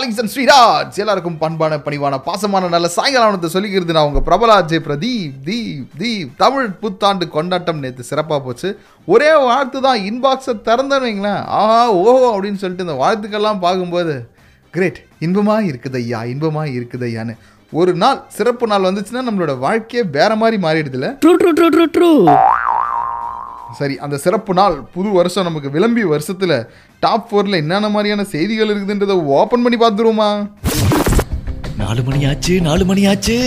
Darlings and sweethearts எல்லாருக்கும் பண்பான பணிவான பாசமான நல்ல சாயங்காலத்தை சொல்லிக்கிறது நான் உங்க பிரபலா ஜே பிரதீப் தீப் தீப். தமிழ் புத்தாண்டு கொண்டாட்டம் நேற்று சிறப்பாக போச்சு. ஒரே வாழ்த்து தான் இன்பாக்ஸை திறந்தேன்னு வைங்களேன். ஆஹா ஓஹோ அப்படின்னு சொல்லிட்டு இந்த வாழ்த்துக்கெல்லாம் பார்க்கும்போது கிரேட் இன்பமாக இருக்குது ஐயா இன்பமாக இருக்குது ஐயான்னு ஒரு நாள் சிறப்பு நாள் வந்துச்சுன்னா நம்மளோட வாழ்க்கையே வேற மாதிரி மாறிடுதுல true true true true true சரி அந்த சிறப்பு நாள் புது வருஷம் நமக்கு விளம்பி வருஷத்துல டாப் ஃபோர்ல என்னென்ன மாதிரியான செய்திகள் இருக்குதுன்றதை ஓபன் பண்ணி பார்த்துருவோமா நாலு மணி ஆச்சு நாலு மணி ஆச்சு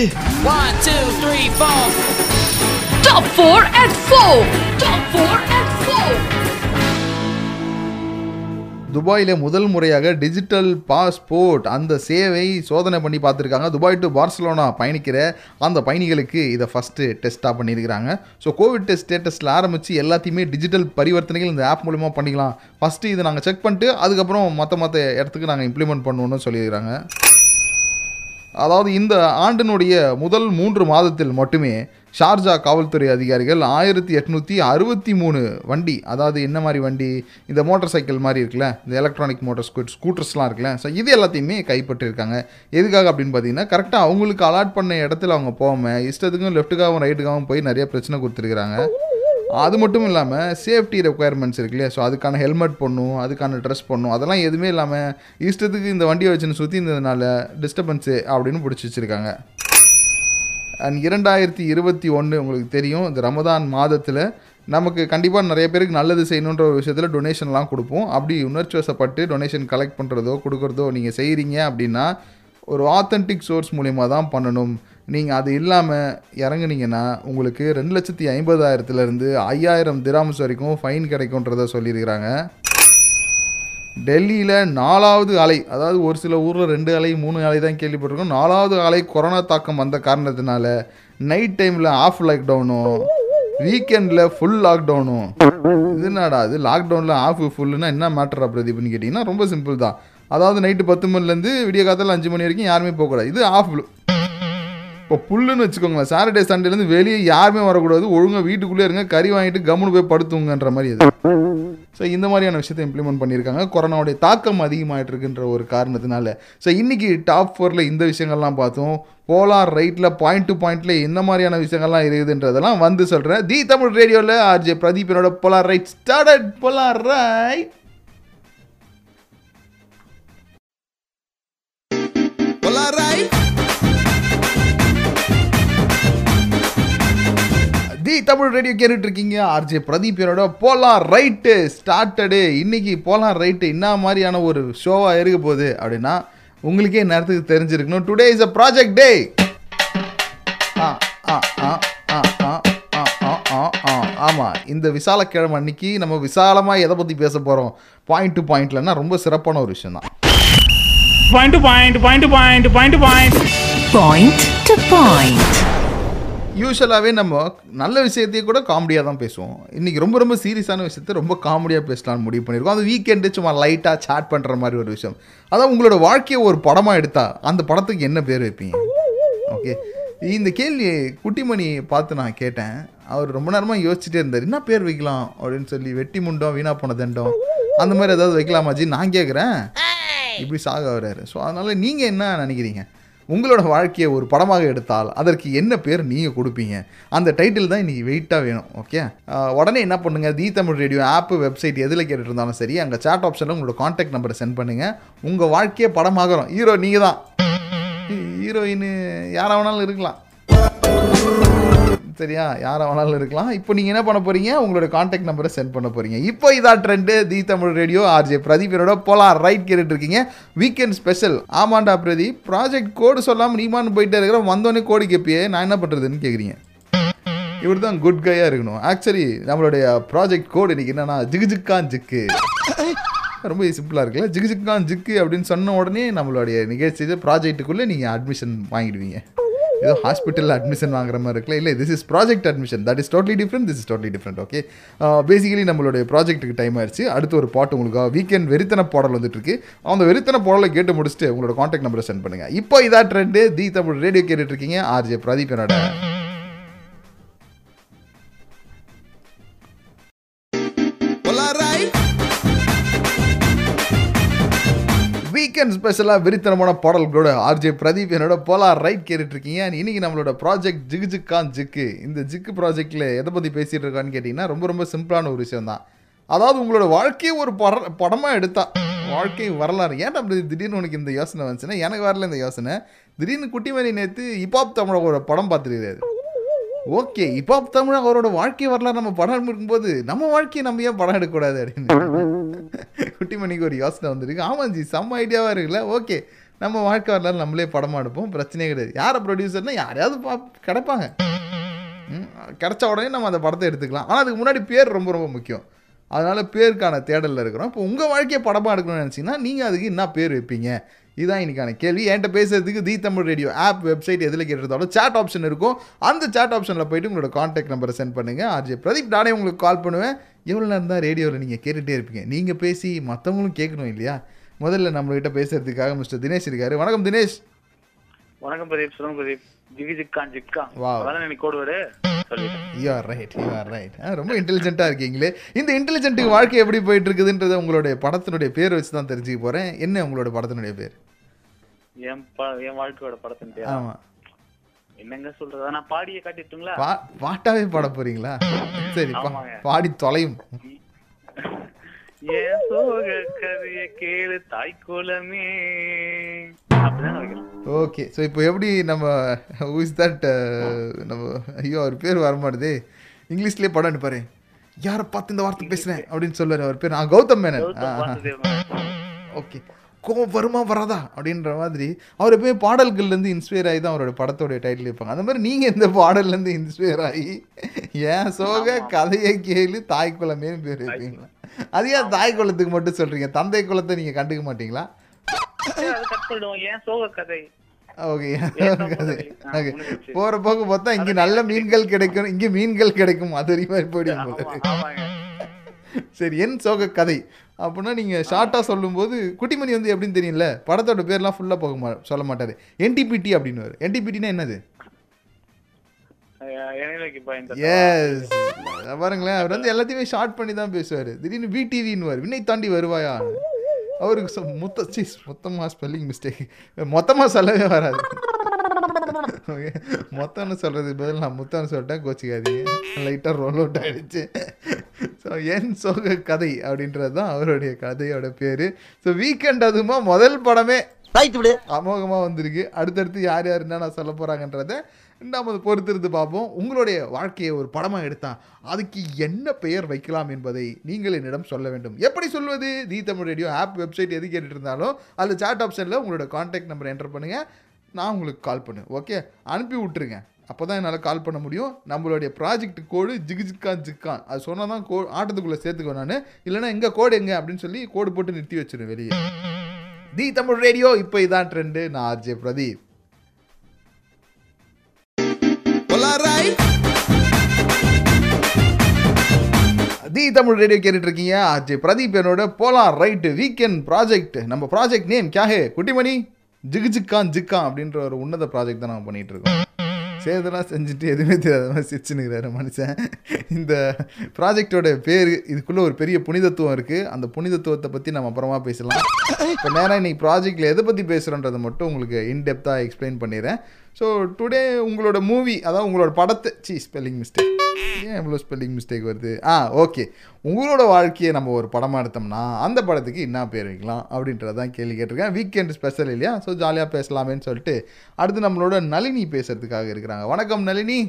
One, two, three, four. Top 4 at 4. துபாயில் முதல் முறையாக டிஜிட்டல் பாஸ்போர்ட் அந்த சேவை சோதனை பண்ணி பார்த்துருக்காங்க. துபாய் டு பார்சலோனா பயணிக்கிற அந்த பயணிகளுக்கு இதை ஃபஸ்ட்டு டெஸ்ட்டாக பண்ணியிருக்கிறாங்க. ஸோ கோவிட் டெஸ்ட் ஸ்டேட்டஸில் ஆரம்பித்து எல்லாத்தையுமே டிஜிட்டல் பரிவர்த்தனைகள் இந்த ஆப் மூலிமா பண்ணிக்கலாம். ஃபஸ்ட்டு இதை நாங்கள் செக் பண்ணிட்டு அதுக்கப்புறம் மற்ற மற்ற இடத்துக்கு நாங்கள் இம்ப்ளிமெண்ட் பண்ணுவோம்னு சொல்லியிருக்கிறாங்க. அதாவது இந்த ஆண்டினுடைய முதல் மூன்று மாதத்தில் மட்டுமே ஷார்ஜா காவல்துறை அதிகாரிகள் ஆயிரத்தி எட்நூற்றி அறுபத்தி மூணு வண்டி அதாவது என்ன மாதிரி வண்டி இந்த மோட்டார் சைக்கிள் மாதிரி இருக்குல்ல இந்த எலக்ட்ரானிக் மோட்டார் ஸ்கூட் ஸ்கூட்டர்ஸ்லாம் இருக்குல்ல ஸோ இது எல்லாத்தையுமே கைப்பற்றிருக்காங்க. எதுக்காக அப்படின்னு பார்த்தீங்கன்னா கரெக்டாக அவங்களுக்கு அலாட் பண்ண இடத்துல அவங்க போகாமல் இஷ்டத்துக்கும் லெஃப்ட்டுக்காகவும் ரைட்டுக்காகவும் போய் நிறைய பிரச்சனை கொடுத்துருக்குறாங்க. அது மட்டும் இல்லாமல் சேஃப்டி ரெக்குயர்மெண்ட்ஸ் இருக்கு இல்லையா ஸோ அதுக்கான ஹெல்மெட் பண்ணும் அதுக்கான ட்ரெஸ் பண்ணும் அதெல்லாம் எதுவுமே இல்லாமல் இஷ்டத்துக்கு இந்த வண்டியை வச்சுன்னு சுற்றி இருந்ததுனால டிஸ்டர்பன்ஸு அப்படின்னு பிடிச்சி வச்சுருக்காங்க. அண்ட் இரண்டாயிரத்தி இருபத்தி ஒன்று உங்களுக்கு தெரியும் இந்த ரமதான் மாதத்தில் நமக்கு கண்டிப்பாக நிறைய பேருக்கு நல்லது செய்யணுன்ற ஒரு விஷயத்தில் டொனேஷன்லாம் கொடுப்போம். அப்படி உணர்ச்சி வசப்பட்டு டொனேஷன் கலெக்ட் பண்ணுறதோ கொடுக்குறதோ நீங்கள் செய்கிறீங்க அப்படின்னா ஒரு ஆத்தென்டிக் சோர்ஸ் மூலிமா தான் பண்ணணும். நீங்கள் அது இல்லாமல் இறங்குனீங்கன்னா உங்களுக்கு ரெண்டு லட்சத்தி ஐம்பதாயிரத்துலேருந்து ஐயாயிரம் திராம்ஸ் வரைக்கும் ஃபைன் கிடைக்கும்ன்றதை சொல்லியிருக்கிறாங்க. டெல்லியில் நாலாவது அலை அதாவது ஒரு சில ஊரில் ரெண்டு அலை மூணு அலை தான் கேள்விப்பட்டிருக்கோம். நாலாவது அலை கொரோனா தாக்கம் வந்த காரணத்தினால நைட் டைமில் ஆஃப் லாக்டவுனும் வீக்கெண்டில் ஃபுல் லாக்டவுனும் இது என்னடா இது? லாக்டவுனில் ஆஃப் ஃபுல்லுன்னா என்ன மேட்டரா பிரதீப்னு கேட்டிங்கன்னா ரொம்ப சிம்பிள் தான். அதாவது நைட்டு பத்து மணிலேருந்து விடிய காலத்தில் அஞ்சு மணி வரைக்கும் யாருமே போகக்கூடாது இது ஆஃப் இப்போ புல்லுன்னு வச்சுக்கோங்களேன் சாட்டர்டே சண்டேலேருந்து வெளியே யாருமே வரக்கூடாது. ஒழுங்காக வீட்டுக்குள்ளே இருங்க கறி வாங்கிட்டு கம்முன்னு போய் படுத்துங்கன்ற மாதிரி இது ஸோ இந்த மாதிரியான விஷயத்தை இம்ப்ளிமெண்ட் பண்ணியிருக்காங்க. கொரோனாவுடைய தாக்கம் அதிகமாகிட்டு இருக்குன்ற ஒரு காரணத்தினால. ஸோ இன்றைக்கி டாப் ஃபோரில் இந்த விஷயங்கள்லாம் பார்த்தோம். போலார் ரைட்டில் பாயிண்ட் டு பாயிண்டில் என்ன மாதிரியான விஷயங்கள்லாம் இருக்குதுன்றதெல்லாம் வந்து சொல்கிறேன் தி தமிழ் ரேடியோவில் ஆர்ஜே என்னோட polar right started polar right Tamil radio கேட்டுட்டு இருக்கீங்க ஆர்ஜே பிரதீப் என்னோட போலாம் ரைட்டு ஸ்டார்டடு இன்றைக்கி போலாம் ரைட்டு என்ன மாதிரியான ஒரு ஷோவாக இருக்க போகுது அப்படின்னா உங்களுக்கே நேரத்துக்கு தெரிஞ்சிருக்கணும். Today is a project day ஆ ஆ ஆ ஆ ஆ ஆமாம் இந்த விசாலக்கிழமை அன்னைக்கு நம்ம விசாலமாக எதை பற்றி பேச போகிறோம் பாயிண்ட் டு பாயிண்ட்லன்னா ரொம்ப சிறப்பான ஒரு விஷயம் தான். Point to point point point point point point to point யூஸ்வலாகவே நம்ம நல்ல விஷயத்தையே கூட காமெடியாக தான் பேசுவோம். இன்றைக்கி ரொம்ப ரொம்ப சீரியஸான விஷயத்தை ரொம்ப காமெடியாக பேசலாம்னு முடிவு பண்ணியிருக்கோம். அது வீக்கெண்டு சும்மா லைட்டாக chat பண்ணுற மாதிரி ஒரு விஷயம். அதான் உங்களோட வாழ்க்கையை ஒரு படமாக எடுத்தா அந்த படத்துக்கு என்ன பேர் வைப்பீங்க? ஓகே இந்த கேள்வி குட்டிமணி பார்த்து நான் கேட்டேன். அவர் ரொம்ப நேரமாக யோசிச்சுட்டே இருந்தார். என்ன பேர் வைக்கலாம்? அப்படின்னு சொல்லி வெட்டி முண்டம் வீணா போன தண்டம். அந்த மாதிரி ஏதாவது வைக்கலாமாஜி நான் கேட்குறேன் இப்படி சாக வர்றாரு. ஸோ அதனால் நீங்கள் என்ன நினைக்கிறீங்க? உங்களோட வாழ்க்கையை ஒரு படமாக எடுத்தால் அதற்கு என்ன பேர் நீங்கள் கொடுப்பீங்க? அந்த டைட்டில் தான் இன்றைக்கி வெயிட்டாக வேணும் ஓகே உடனே என்ன பண்ணுங்கள் the Tamil radio app website எதில் கேட்டுட்டு இருந்தாலும் சரி அங்கே சாட் ஆப்ஷனில் உங்களோட காண்டாக்ட் நம்பரை சென்ட் பண்ணுங்கள் உங்கள் வாழ்க்கையே படமாகறோம் ஹீரோ நீங்கள் தான் ஹீரோயின் யாராக வேணாலும் இருக்கலாம். சரியா? யாரை வேணாலும் இருக்கலாம். இப்போ நீங்கள் என்ன பண்ண போறீங்க? உங்களோட காண்டாக்ட் நம்பரை சென்ட் பண்ண போகிறீங்க இப்போ இதா trend the Tamil radio RJ பிரதீபரோட போலாம் ரைட் கேட்டுட்டு இருக்கீங்க வீக்கெண்ட் ஸ்பெஷல் ஆமாண்டா பிரதீப் ப்ராஜெக்ட் கோடு சொல்லாமல் நீமான்னு போயிட்டே இருக்கிற வந்தோடனே கோடு கேட்பியே நான் என்ன பண்ணுறதுன்னு கேட்குறீங்க இவர் தான் குட் கையாக இருக்கணும். ஆக்சுவலி நம்மளுடைய ப்ராஜெக்ட் கோடு இன்றைக்கி என்னென்னா ஜிகுஜிக்கான் ஜிக்கு. ரொம்ப சிம்பிளாக இருக்குல்ல. ஜிகுஜிக்கான் ஜிக்கு அப்படின்னு சொன்ன உடனே நம்மளுடைய நிகழ்ச்சி ப்ராஜெக்ட்டுக்குள்ளே நீங்கள் அட்மிஷன் வாங்கிடுவீங்க. ஏதோ ஹாஸ்பிட்டலில் அட்மிஷன் வாங்குற மாதிரி இருக்குல்ல? இல்லை this is project admission that is totally different this is totally different okay basically நம்மளுடைய ப்ராஜெக்ட்டுக்கு டைம் ஆயிடுச்சு அடுத்து ஒரு பாட்டு உங்களுக்கு uh, வீக்கெண்ட் வெறித்தன பாடல் வந்துட்டு இருக்கு அந்த வெறித்தன பாடலை கேட்டு முடிச்சுட்டு உங்களோட காண்டாக்ட் நம்பரை சென்ட் பண்ணுங்க. இப்போ இதா ட்ரெண்டு தி தமிழ் ரேடியோ கேட்டுட்டு இருக்கீங்க ஆர்ஜே பிரதீப் என்னோட வீக்கெண்ட் ஸ்பெஷலாக வெறித்தனமான பாடல்களோட ஆர்ஜே பிரதீப் என்னோட போலார் ரைட் கேட்டுட்டு இருக்கீங்க இன்னைக்கு நம்மளோட ப்ராஜெக்ட் ஜிகு ஜிக்கான் ஜிக்கு. இந்த ஜிக்கு ப்ராஜெக்டில் எதை பற்றி பேசிகிட்டு இருக்கான்னு கேட்டிங்கன்னா ரொம்ப ரொம்ப சிம்பிளான ஒரு விஷயம் தான் அதாவது உங்களோட வாழ்க்கையை ஒரு பட படமாக எடுத்தா வாழ்க்கை வரலாறு. ஏன்டா அப்படி திடீர்னு உனக்கு இந்த யோசனை வந்துச்சுன்னா எனக்கு வரல இந்த யோசனை. திடீர்னு குட்டிமணி நேற்று இப்பாப் தமிழோட படம் பார்த்துருக்காரு ஓகே இப்போ தமிழ் அவரோட வாழ்க்கை வரலாறு நம்ம படம் எடுக்கும்போது நம்ம வாழ்க்கையை நம்ம ஏன் படம் எடுக்கக்கூடாது அப்படின்னு? குட்டிமணிக்கு ஒரு யோசனை வந்திருக்கு. ஆமாம் ஜி செம்ம ஐடியாவாக இருக்குல்ல. ஓகே நம்ம வாழ்க்கை வரலாறு நம்மளே படமாக எடுப்போம். பிரச்சனையே கிடையாது. யாரை ப்ரொடியூசர்னால் யாரையாவது பா கிடைப்பாங்க. கிடச்ச கிடைச்ச உடனே நம்ம அந்த படத்தை எடுத்துக்கலாம். ஆனால் அதுக்கு முன்னாடி பேர் ரொம்ப ரொம்ப முக்கியம். அதனால் பேருக்கான தேடலில் இருக்கிறோம். இப்போ உங்கள் வாழ்க்கையை படமாக எடுக்கணும்னு நினச்சிங்கன்னா நீங்கள் அதுக்கு என்ன பேர் வைப்பீங்க? இதுதான் இன்னைக்கான கேள்வி. என்கிட்ட பேசுறதுக்கு the Tamil radio app website எதில் கேட்டிருந்தாலும் chat ஆப்ஷன் இருக்கும். அந்த chat ஆப்ஷனில் போயிட்டு உங்களோட காண்டாக்ட் நம்பரை சென்ட் பண்ணுங்கள் ஆர்ஜே பிரதீப் நானே உங்களுக்கு கால் பண்ணுவேன். எவ்வளோ நேரம் தான் ரேடியோவில் நீங்கள் கேட்டுகிட்டே இருப்பீங்க. நீங்கள் பேசி மற்றவங்களும் கேட்கணும் இல்லையா? முதல்ல நம்மகிட்ட பேசுறதுக்காக மிஸ்டர் தினேஷ் இருக்காரு. வணக்கம் தினேஷ். வணக்கம் பிரதீப் சொல்லுங்க பிரதீப். ஜிகி ஜிக்கான். Wow. அதான் எனக்கு ரொம்ப இன்டெலிஜென்ட்டாக இருக்கீங்களே. இந்த இன்டெலிஜென்ட்டுக்கு வாழ்க்கை எப்படி போயிட்டு இருக்குதுன்றதை உங்களுடைய படத்தினுடைய பேர் வச்சு தான் தெரிஞ்சுக்க போகிறேன் என்ன உங்களோட படத்தினுடைய பேர்? என் ப- என் வாழ்க்கையோட படத்தின் பேர்? ஆமாம் என்னங்க சொல்றது? நான் பாடிய காட்டிட்டுங்களா? பா பாட்டாவே பாட போறீங்களா? சரி. பாடி தொலையும். சோக கதைய கேளு தாய் குலமே. ஓகே ஸோ இப்போ எப்படி நம்ம இஸ் தட் நம்ம ஐயோ அவர் பேர் வர மாட்டுதே. இங்கிலீஷ்லேயே படம் எடுப்பாரு யாரை பார்த்து இந்த வார்த்தை பேசுறேன் அப்படின்னு சொல்லுவார் அவர் பேர். நான் கௌதம் மேனன். ஓகே. கோவம் வருமா வராதா அப்படின்ற மாதிரி அவர் எப்பயுமே பாடல்கள்லேருந்து இன்ஸ்பயர் ஆகி தான் அவரோட படத்தோட டைட்டில் வைப்பாங்க. அந்த மாதிரி நீங்கள் இந்த பாடல்லேருந்து இன்ஸ்பயர் ஆகி ஏன் சோக கதையை கேளு தாய் குலமேன்னு பேர் வைப்பீங்களா? அது ஏன் தாய் குலத்துக்கு மட்டும் சொல்கிறீங்க தந்தை குலத்தை நீங்கள் கண்டுக்க மாட்டீங்களா? ஓகே. போகிற போக்கு பார்த்தா இங்கே நல்ல மீன்கள் கிடைக்கும் இங்கே மீன்கள் கிடைக்கும் அது மாதிரி போயிடும் சரி என் சோக கதை. அப்படின்னா நீங்கள் ஷார்ட்டாக சொல்லும்போது குட்டிமணி வந்து எப்படின்னு தெரியல படத்தோட பேர்லாம் ஃபுல்லாக போக மா சொல்ல மாட்டார். என்டிபிடி அப்படின்னு என்டிபிடினா என்னது? எஸ் பாருங்களேன் அவர் வந்து எல்லாத்தையுமே ஷார்ட் பண்ணி தான் பேசுவார். திடீர்னு விடிவின்னு விண்ணை தாண்டி வருவாயா? அவருக்கு மொத்த சீஸ் மொத்தமாக ஸ்பெல்லிங் மிஸ்டேக் மொத்தமாக சொல்லவே வராது. ஓகே மொத்தம்னு சொல்கிறதுக்கு பதில் நான் முத்தம்னு சொல்லிட்டேன் கோச்சிக்காதீங்க. லைட்டாக ரோல் அவுட் ஆகிடுச்சு ஸோ என் சோக கதை அப்படின்றது தான் அவருடைய கதையோட பேர். ஸோ வீக்கெண்ட் அதுமா முதல் படமே. அமோகமாக வந்திருக்கு. அடுத்தடுத்து யார் யார் என்னென்ன சொல்ல போகிறாங்கன்றத நாம் அதை பொறுத்திருந்து பார்ப்போம். உங்களுடைய வாழ்க்கையை ஒரு படமாக எடுத்தா அதுக்கு என்ன பெயர் வைக்கலாம் என்பதை நீங்கள் என்னிடம் சொல்ல வேண்டும். எப்படி சொல்வது? The Tamil radio app website எது கேட்டுட்டு இருந்தாலும் அதில் சாட் ஆப்ஷனில் உங்களோட காண்டாக்ட் நம்பர் என்டர் பண்ணுங்கள் நான் உங்களுக்கு கால் பண்ணு ஓகே அனுப்பி விட்ருங்க அப்போ தான் என்னால் கால் பண்ண முடியும். நம்மளுடைய ப்ராஜெக்ட் கோடு ஜிகு ஜிக்கான் ஜிக்கான். அது சொன்னால் தான் கோ ஆட்டத்துக்குள்ளே சேர்த்துக்குவேன் நான். இல்லைன்னா எங்கள் கோடு எங்கே? அப்படின்னு சொல்லி கோடு போட்டு நிறுத்தி வச்சிருவேன் வெளியே. தி தமிழ் ரேடியோ இப்போ இதான் ட்ரெண்டு நான் RJ Pradeep. The Tamil radio கேட்டுட்டு இருக்கீங்க ஆர்ஜே பிரதீப் என்னோட போலாம் ரைட்டு வீக்கெண்ட் ப்ராஜெக்ட் நம்ம ப்ராஜெக்ட் நேம் கியாஹே குட்டிமணி? ஜிகு ஜிக்கான் ஜிக்கான் அப்படின்ற ஒரு உன்னத ப்ராஜெக்ட் தான் நம்ம பண்ணிட்டு இருக்கோம் சேதெல்லாம் செஞ்சுட்டு எதுவுமே தெரியாத மாதிரி சிரிச்சுனுக்கிறாரு மனுஷன். இந்த ப்ராஜெக்டோட பேர் இதுக்குள்ளே ஒரு பெரிய புனிதத்துவம் இருக்குது அந்த புனிதத்துவத்தை பற்றி நம்ம அப்புறமா பேசலாம். இப்போ நேராக இன்னைக்கு ப்ராஜெக்டில் எதை பற்றி பேசுகிறோன்றதை மட்டும் உங்களுக்கு இன்டெப்த்தாக எக்ஸ்பிளைன் பண்ணிடுறேன். ஸோ டுடே உங்களோட மூவி அதாவது உங்களோட படத்தை சி ஸ்பெல்லிங் மிஸ்டேக் ஏன் இவ்வளோ ஸ்பெல்லிங் மிஸ்டேக் வருது? ஆ ஓகே உங்களோட வாழ்க்கையை நம்ம ஒரு படமாக எடுத்தோம்னா அந்த படத்துக்கு என்ன பேர் வைக்கலாம் அப்படின்றத தான் கேள்வி கேட்டிருக்கேன். வீக்கெண்ட் ஸ்பெஷல் இல்லையா? ஸோ ஜாலியாக பேசலாமேன்னு சொல்லிட்டு அடுத்து நம்மளோட நளினி பேசுறதுக்காக இருக்கிறாங்க. வணக்கம் நளினி.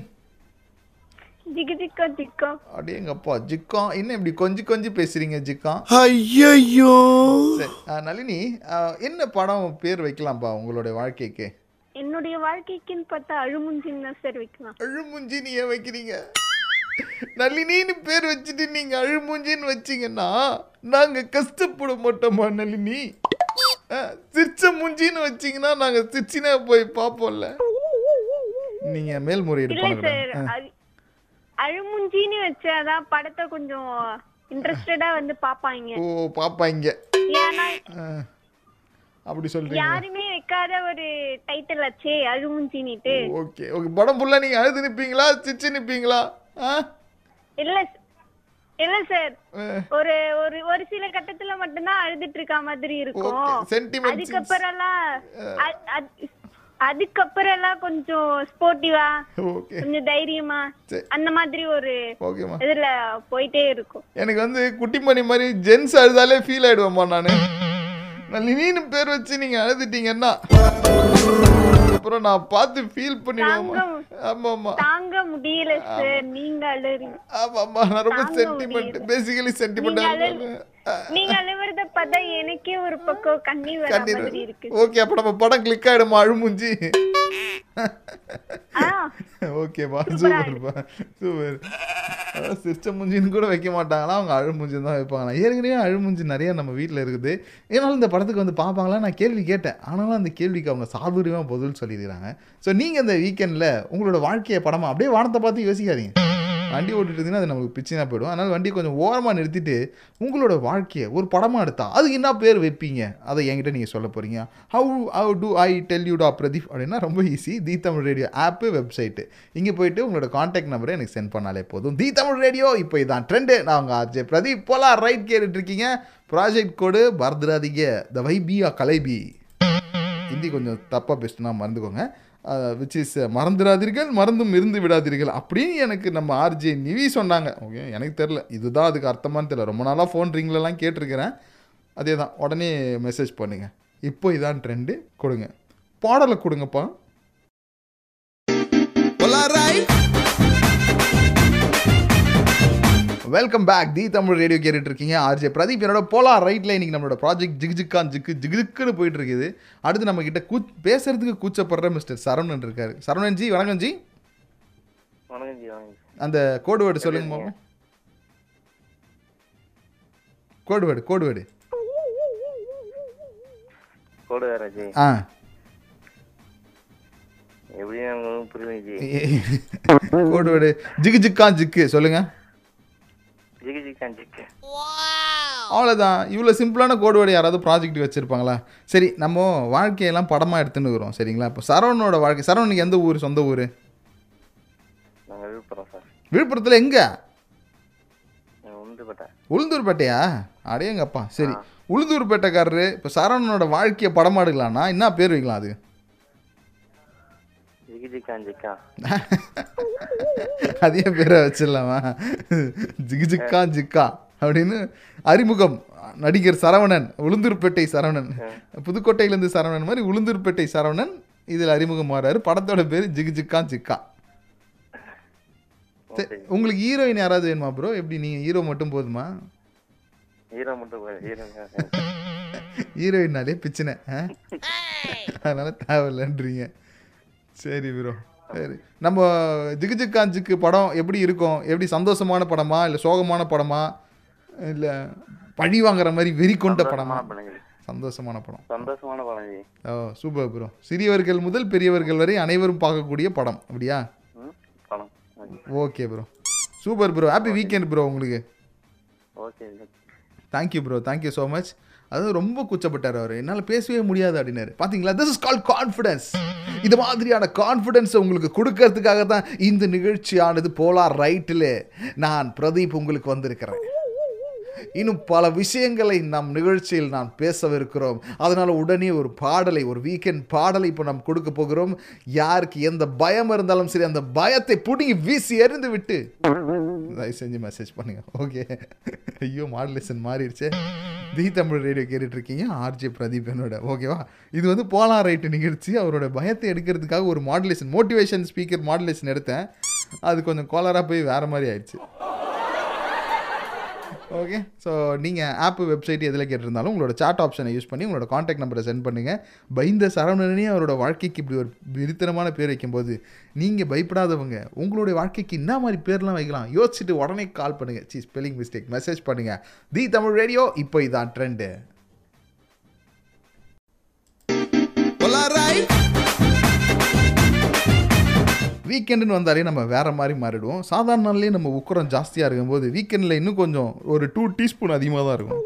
அடேங்கப்பா ஜிக்கா. என்ன இப்படி கொஞ்சம் கொஞ்சம் பேசுறீங்க ஜிக்கா? ஐயோ நளினி என்ன படம் பேர் வைக்கலாம்ப்பா உங்களுடைய வாழ்க்கைக்கு? என்னுடைய வாழ்க்கைக்குன்னு பார்த்தா அழுமுஞ்சின்னு தான் சார் வைக்கலாம் அழுமுஞ்சி நீ ஏன் வைக்கிறீங்க? நளினின்னு பேர் வச்சுட்டு நீங்க அழுமுஞ்சின்னு வச்சீங்கன்னா நாங்க கஷ்டப்பட மாட்டோமா நளினி? சிரிச்ச மூஞ்சின்னு வச்சீங்கன்னா நாங்க சிரிச்சினே போய் பார்ப்போம்ல. நீங்க மேல்முறையீடு அழு- அழுமுஞ்சின்னு வச்சாதான் படத்தை கொஞ்சம் இன்ட்ரெஸ்டடா வந்து பாப்பாங்க ஓ பாப்பாங்க ஏன்னா அப்படி சொல்றீங்க. யாருமே வைக்காத ஒரு டைட்டில் ஆச்சே அழுமுஞ்சினிட்டு ஓகே ஓகே. படம் ஃபுல்லா நீங்க அழுது நிப்பீங்களா? சிரிச்சு நிப்பீங்களா? இல்ல இல்ல சார் ஒரு ஒரு ஒரு சில கட்டத்துல மட்டும்தான் அழுதுட்டு இருக்க மாதிரி இருக்கும். Okay, sentiment அதுக்கப்புறம் எல்லாம் அ- அ- அதுக்கப்புறம் எல்லாம் கொஞ்சம் ஸ்போர்ட்டிவா கொஞ்சம் தைரியமா. அந்த மாதிரி ஒரு இதுல போயிட்டே இருக்கும். எனக்கு வந்து குட்டிமணி மாதிரி ஜென்ஸ் அழுதாலே ஃபீல் ஆயிடுவேம்மா நான். நளினின்னு பேர் வச்சு நீங்க அழுதுட்டீங்கன்னா அப்புறம் நான் பார்த்து ஃபீல் பண்ணிடுவேம்மா. ஆமா ஆமா தாங்க முடியல சார் நீங்க அழுறீங்க. ஆமா ஆமா நான் ரொம்ப சென்டிமெண்ட். பேசிக்கலி சென்டிமெண்டா நீங்க அழுவுறத பார்த்தா எனக்கே ஒரு பக்கம் கண்ணி வர மாதிரி இருக்கு. ஓகே அப்ப நம்ம படம் கிளிக் ஆயிடுமா அழுமுஞ்சி? ஓகேப்பா சூப்பர்ப்பா சூப்பர் சிரிச்ச மூஞ்சின்னு கூட வைக்க மாட்டாங்களா அவங்க அழுமுஞ்சி தான் வைப்பாங்களா ஏற்கனவே அழுமுஞ்சி நிறைய நம்ம வீட்டில் இருக்குது. ஏன்னாலும் இந்த படத்துக்கு வந்து பார்ப்பாங்களா நான் கேள்வி கேட்டேன். ஆனாலும் அந்த கேள்விக்கு அவங்க சாதுரியமாக பதில் சொல்லியிருக்கிறாங்க. ஸோ நீங்கள் இந்த வீக்கெண்டில் உங்களோட வாழ்க்கையை படமா அப்படியே வானத்தை பார்த்து யோசிக்காதீங்க. வண்டி ஓட்டிட்டு இருந்தீங்கன்னா அது நமக்கு பிச்சினா போயிடும். அதனால் வண்டியை கொஞ்சம் ஓரமாக நிறுத்திட்டு உங்களோட வாழ்க்கையை ஒரு படமாக எடுத்தா அதுக்கு என்ன பேர் வைப்பீங்க? அதை என்கிட்ட நீங்கள் சொல்ல போகிறீங்க how how do I tell you டா பிரதீப் அப்படின்னா ரொம்ப easy the Tamil radio app website இங்கே போயிட்டு உங்களோட காண்டாக்ட் நம்பரை எனக்கு சென்ட் பண்ணாலே போதும். தி தமிழ் ரேடியோ இப்போ இதான் ட்ரெண்டு நான் உங்கள் ஆர்ஜே பிரதீப் போலாம் ரைட் கேட்டுட்டு இருக்கீங்க. ப்ராஜெக்ட் கோடு மறந்துடாதீங்க. த வைபியா கலைபி ஹிந்தி கொஞ்சம் தப்பாக பேசிட்டுனா மறந்துக்கோங்க. விச் இஸ் மறந்துடாதீர்கள் மறந்தும் இருந்து விடாதீர்கள் அப்படின்னு எனக்கு நம்ம ஆர்ஜே நிவி சொன்னாங்க. ஓகே எனக்கு தெரில இதுதான் அதுக்கு அர்த்தமானு தெரியல. ரொம்ப நாளாக ஃபோன் ரிங்லலாம் கேட்டிருக்கிறேன். அதே தான் உடனே மெசேஜ் பண்ணுங்கள் இப்போ இதான் ட்ரெண்டு கொடுங்க. பாடலை கொடுங்கப்பா. Welcome back the Tamil radio கேட்டுட்டு இருக்கீங்க. ஆர்ஜே பிரதீப். என்னோட போலா ரைட்ல இன்னைக்கு நம்மளோட ப்ராஜெக்ட் ஜிக்ஜிக்கான் ஜிக்கு ஜிகுஜிக்குன்னு போயிட்டு இருக்குது. அடுத்து நம்ம கிட்ட கூ பேசுறதுக்கு கூச்சப்படுற மிஸ்டர் சரவணன் இருக்காரு. சரவணன் ஜி வணக்கம் ஜி. வணக்கம் ஜி. அந்த கோடு வேர்டு சொல்லுங்க பாப்போம் code word code word code G. ஆ. எப்படி புரியுது ஜி. கோடு வேர்டு ஜிகு ஜிக்கான் ஜிக்கு சொல்லுங்க. ஜிக்கு அவ்வளோதான் இவ்வளோ சிம்பிளான கோடு வேர்டு யாராவது ப்ராஜெக்ட் வச்சுருப்பாங்களா? சரி நம்ம வாழ்க்கையெல்லாம் படமாக எடுத்துன்னு இருக்கிறோம் சரிங்களா? இப்போ சரவணனோட வாழ்க்கை சரவணுக்கு எந்த ஊர் சொந்த ஊர்? நாங்கள் விழுப்புரம் சார். விழுப்புரத்தில் எங்கே? உளுந்தூர்பேட்டையா? அடேங்கப்பா சரி. உளுந்தூர்பேட்டைக்காரரு இப்போ சரவணனோட வாழ்க்கையை படமா எடுக்கலாம்னா என்ன பேர் வைக்கலாம் அது? ஜிகி ஜிக்கான் ஜிக்கா அதே பேரை வச்சிடலாமா? ஜிகு ஜிக்கா ஜிக்கா அப்படின்னு அறிமுகம். நடிகர் சரவணன் உளுந்தூர்பேட்டை சரவணன். புதுக்கோட்டையிலேருந்து சரவணன் மாதிரி உளுந்தூர்பேட்டை சரவணன் இதில் அறிமுகம் மாறாரு படத்தோட பேர் ஜிகு ஜிக்கா. உங்களுக்கு ஹீரோயின் யாராவது வேணுமா ப்ரோ எப்படி நீங்கள் ஹீரோ மட்டும் போதுமா? ஹீரோ மட்டும் ஹீரோயின்னாலே பிரச்சனை ஆ? அதனால தேவையில்லைன்றீங்க. சரி ப்ரோ சரி. நம்ம ஜிகு காஞ்சுக்கு படம் எப்படி இருக்கும்? எப்படி சந்தோஷமான படமா? இல்லை சோகமான படமா? இல்லை பழி வாங்குற மாதிரி வெறி கொண்ட படமா? சந்தோஷமான படம். சந்தோஷமான படம் ஓ சூப்பர் ப்ரோ சிறியவர்கள் முதல் பெரியவர்கள் வரை அனைவரும் பார்க்கக்கூடிய படம். அப்படியா? படம். Okay. Bro super bro happy weekend bro உங்களுக்கு. Okay. Thank you bro thank you so much அது ரொம்ப கூச்சப்பட்டார் அவர். என்னால் பேசவே முடியாது அப்படின்னாரு. பார்த்தீங்களா திஸ் இஸ் கால் கான்ஃபிடன்ஸ் இது மாதிரியான கான்ஃபிடென்ஸை உங்களுக்கு கொடுக்கறதுக்காக தான் இந்த நிகழ்ச்சியானது போலார் ரைட்டில் நான் பிரதீப் உங்களுக்கு வந்திருக்கிறேன். இன்னும் பல விஷயங்களை நம் நிகழ்ச்சியில் நாம் பேசவிருக்கிறோம். அதனால் உடனே ஒரு பாடலை ஒரு வீக்கெண்ட் பாடலை இப்போ நாம் கொடுக்க போகிறோம். யாருக்கு எந்த பயம் இருந்தாலும் சரி அந்த பயத்தை பிடுங்கி வீசி எறிந்து விட்டு தயவு செஞ்சு மெசேஜ் பண்ணுங்க. ஓகே ஐயோ மாடுலேஷன் மாறிடுச்சே. தி தமிழ் ரேடியோ கேட்டுட்டு இருக்கீங்க ஆர்ஜே பிரதீப் என்னோட. ஓகேவா இது வந்து போலா ரைட்டு நிகழ்ச்சி. அவரோட பயத்தை எடுக்கிறதுக்காக ஒரு மாடுலேஷன் மோட்டிவேஷன் ஸ்பீக்கர் மாடுலேஷன் எடுத்தேன். அது கொஞ்சம் கோலராக போய் வேறு மாதிரி ஆயிடுச்சு. ஓகே ஸோ நீங்கள் ஆப் வெப்சைட் எதில் கேட்டிருந்தாலும் உங்களோட சாட் ஆப்ஷனை யூஸ் பண்ணி உங்களோட காண்டாக்ட் நம்பரை சென்ட் பண்ணுங்கள் பயந்த சரவணனே அவரோட வாழ்க்கைக்கு இப்படி ஒரு விரித்தனமான பேர் வைக்கும்போது நீங்கள் பயப்படாதவங்க உங்களுடைய வாழ்க்கைக்கு என்ன மாதிரி பேர்லாம் வைக்கலாம்? யோசிச்சுட்டு உடனே கால் பண்ணுங்கள் சி ஸ்பெல்லிங் மிஸ்டேக் மெசேஜ் பண்ணுங்கள் தி தமிழ் ரேடியோ இப்போ இதான் ட்ரெண்டு வீக்கெண்டுன்னு வந்தாலே நம்ம வேற மாதிரி மாறிடுவோம். சாதாரண நாள்லேயே நம்ம உக்கரம் ஜாஸ்தியாக இருக்கும்போது வீக்கெண்டில் இன்னும் கொஞ்சம் ஒரு டூ டீஸ்பூன் அதிகமாக தான் இருக்கும்.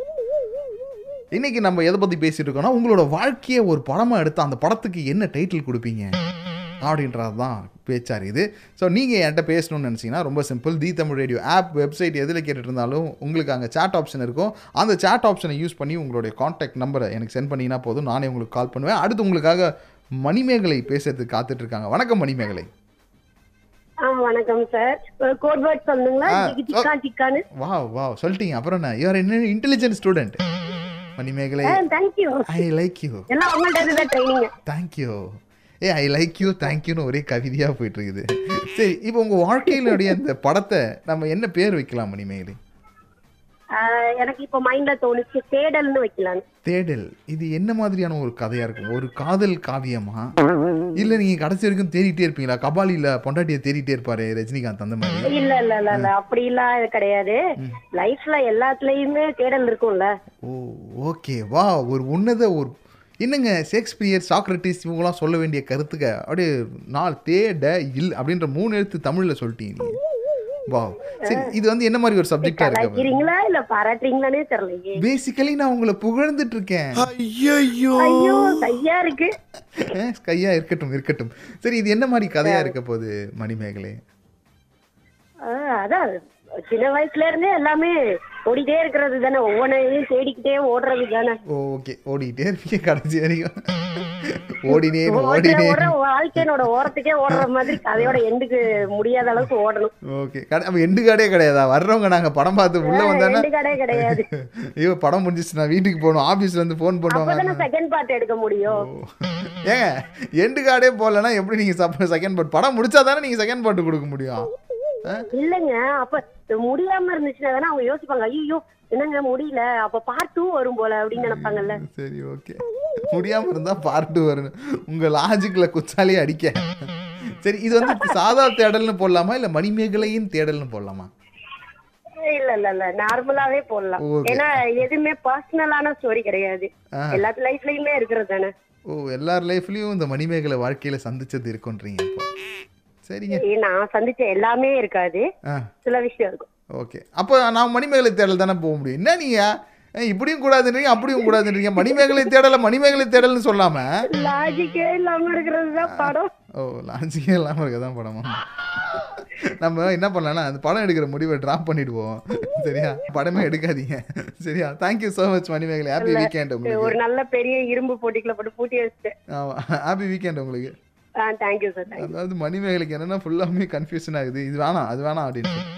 இன்னைக்கு நம்ம எதை பற்றி பேசிட்டு இருக்கோம்னா உங்களோட வாழ்க்கையை ஒரு படமாக எடுத்து அந்த படத்துக்கு என்ன டைட்டில் கொடுப்பீங்க? அப்படின்றது தான் பேச்சார் இது. ஸோ நீங்கள் என்கிட்ட பேசணும்னு நினச்சிங்கன்னா ரொம்ப simple the Tamil radio app website எதில் கேட்டுட்டு இருந்தாலும் உங்களுக்கு அங்கே சேட் ஆப்ஷன் இருக்கும். அந்த சேட் ஆப்ஷனை யூஸ் பண்ணி உங்களுடைய காண்டாக்ட் நம்பரை எனக்கு சென்ட் பண்ணிங்கன்னா போதும். நானே உங்களுக்கு கால் பண்ணுவேன். அடுத்து உங்களுக்காக மணிமேகலை பேசுறதுக்கு காத்துட்டு இருக்காங்க. வணக்கம் மணிமேகலை. வணக்கம் சார். கோட் வேர்ட் சொல்லுங்களா ஆ, ஜிகி சிக்கா சிக்கான்னு வா வா சொல்லிட்டீங்க. அப்புறம் என்ன? யூஆர் என்ன intelligent student Manimegalai thank you I like you எல்லாம் உங்கள்ட்ட ட்ரைனிங் தேங்க்யூ ஏ ஐ லைக் யூ தேங்க்யூன்னு ஒரே கவிதையாக போயிட்டு இருக்குது. சரி இப்போ உங்கள் வாழ்க்கையினுடைய அந்த படத்தை நம்ம என்ன பேர் வைக்கலாம் மணிமேகலை? எனக்கு இப்போ மைண்ட்ல தோணுச்சு தேடல்னு வைக்கலான்னு. தேடல். இது என்ன மாதிரியான ஒரு கதையா இருக்கும்? ஒரு காதல் காவியமா? இல்ல நீங்க கடைசி வரைக்கும் தேடிட்டே இருப்பீங்களா? கபாலில பொண்டாட்டியை தேடிட்டே இருப்பாரு ரஜினிகாந்த் அந்த மாதிரி? இல்ல இல்ல இல்ல இல்ல. அப்படிலாம் இது கிடையாது. லைஃப்ல எல்லாத்துலயுமே தேடல் இருக்கும்ல. Oh okay. வா ஒரு உன்னத ஒரு என்னங்க ஷேக்ஸ்பியர் சாக்ரட்டிஸ் இவங்களாம் சொல்ல வேண்டிய கருத்துக்க அப்படியே நாள் தேட இல் அப்படின்ற மூணு எழுத்து தமிழ்ல சொல்லிட்டீங்க வா. சரி இது வந்து என்ன மாதிரி ஒரு சப்ஜெக்டா இருக்கு இல்ல பாராட்டுறீங்களானே தெரியலையே. பேசிக்கலி நான் உங்களை புகழ்ந்துட்டு இருக்கேன். ஐயோ கையா இருக்கு. கையா இருக்கட்டும் இருக்கட்டும். சரி இது என்ன மாதிரி கதையா இருக்க போகுது மணிமேகலை? ஆ, அதான். சின்ன வயசுல இருந்தே எல்லாமே ஓடிட்டே இருக்கிறது தானே ஒவ்வொன்றையும் தேடிக்கிட்டே ஓடுறது தானே. ஓகே. ஓடிட்டே இருப்பீங்க கடைசி வரைக்கும். ஓடினே ஓடினே வாழ்க்கையோட ஓரத்துக்கே ஓடுற மாதிரி கதையோட எண்டுக்கு முடியாத அளவுக்கு ஓடணும். ஓகே. அப்போ எண்டு காடே கிடையாதா? வர்றவங்க நாங்கள் படம் பார்த்து உள்ள வந்தானே எண்டு கடை கிடையாது. ஐயோ படம் முடிஞ்சிச்சு நான் வீட்டுக்கு போகணும். ஆஃபீஸ்ல இருந்து ஃபோன் அப்பதானே பண்ணுவாங்க செகண்ட் பார்ட் எடுக்க முடியும். ஏங்க எண்டு கார்டே போடலன்னா எப்படி நீங்கள் செகண்ட் பார்ட் படம் முடிச்சா தானே நீங்கள் செகண்ட் பார்ட் கொடுக்க முடியும்? இல்லங்க அப்ப முடியாம இருந்துச்சுன்னா தானே அவங்க யோசிப்பாங்க ஐயோ என்னங்க முடியல அப்ப பார்ட் டூ வரும் போல அப்படின்னு நினைப்பாங்கல்ல. சரி ஓகே. முடியாம இருந்தா பார்ட்டு வரணும் உங்க லாஜிக்ல குச்சாலே அடிக்க. சரி இது வந்து சாதா தேடல்னு போடலாமா இல்ல மணிமேகலையின் தேடல்னு போடலாமா? இல்ல இல்ல இல்ல நார்மலாவே போடலாம். ஏன்னா எதுவுமே பர்சனலான ஸ்டோரி கிடையாது. ஆ. எல்லாத்து லைஃப்லயுமே இருக்கிறது தானே. ஓ எல்லார் லைஃப்லயும் இந்த மணிமேகலை வாழ்க்கையில சந்திச்சது இருக்குன்றீங்க இப்போ. சரிங்க. நான் சந்திச்ச எல்லாமே இருக்காது. சில விஷயம் இருக்கும். ஓகே. அப்போ நான் மணிமேகலை தேடல் தானே போக முடியும். என்ன நீங்க? இப்படியும் கூடாதுன்றீங்க அப்படியும் கூடாதுன்றீங்க. மணிமேகலை தேடலை மணிமேகலை தேடல்னு சொல்லாம? லாஜிக்கே இல்லாம இருக்கிறது தான் படம். ஓ லாஜிக்கே இல்லாமல் இருக்க தான் படமா. நம்ம என்ன பண்ணலாம்னா அந்த படம் எடுக்கிற முடிவை ட்ராப் பண்ணிடுவோம். சரியா? படமே எடுக்காதீங்க. சரியா? Thank you so much Manimegalai. Happy weekend ஒரு உங்களுக்கு. நல்ல பெரிய இரும்பு போட்டிக்குள்ள போட்டு பூட்டி வச்சுட்டேன். ஆமாம் ஹாப்பி வீக்கெண்ட் உங்களுக்கு. ஆ சார் அதாவது மணிமேகலைக்கு என்னன்னா ஃபுல்லாமே கன்ஃபியூஷன் ஆகுது. இது வேணாம் அது வேணாம் அப்படின்னு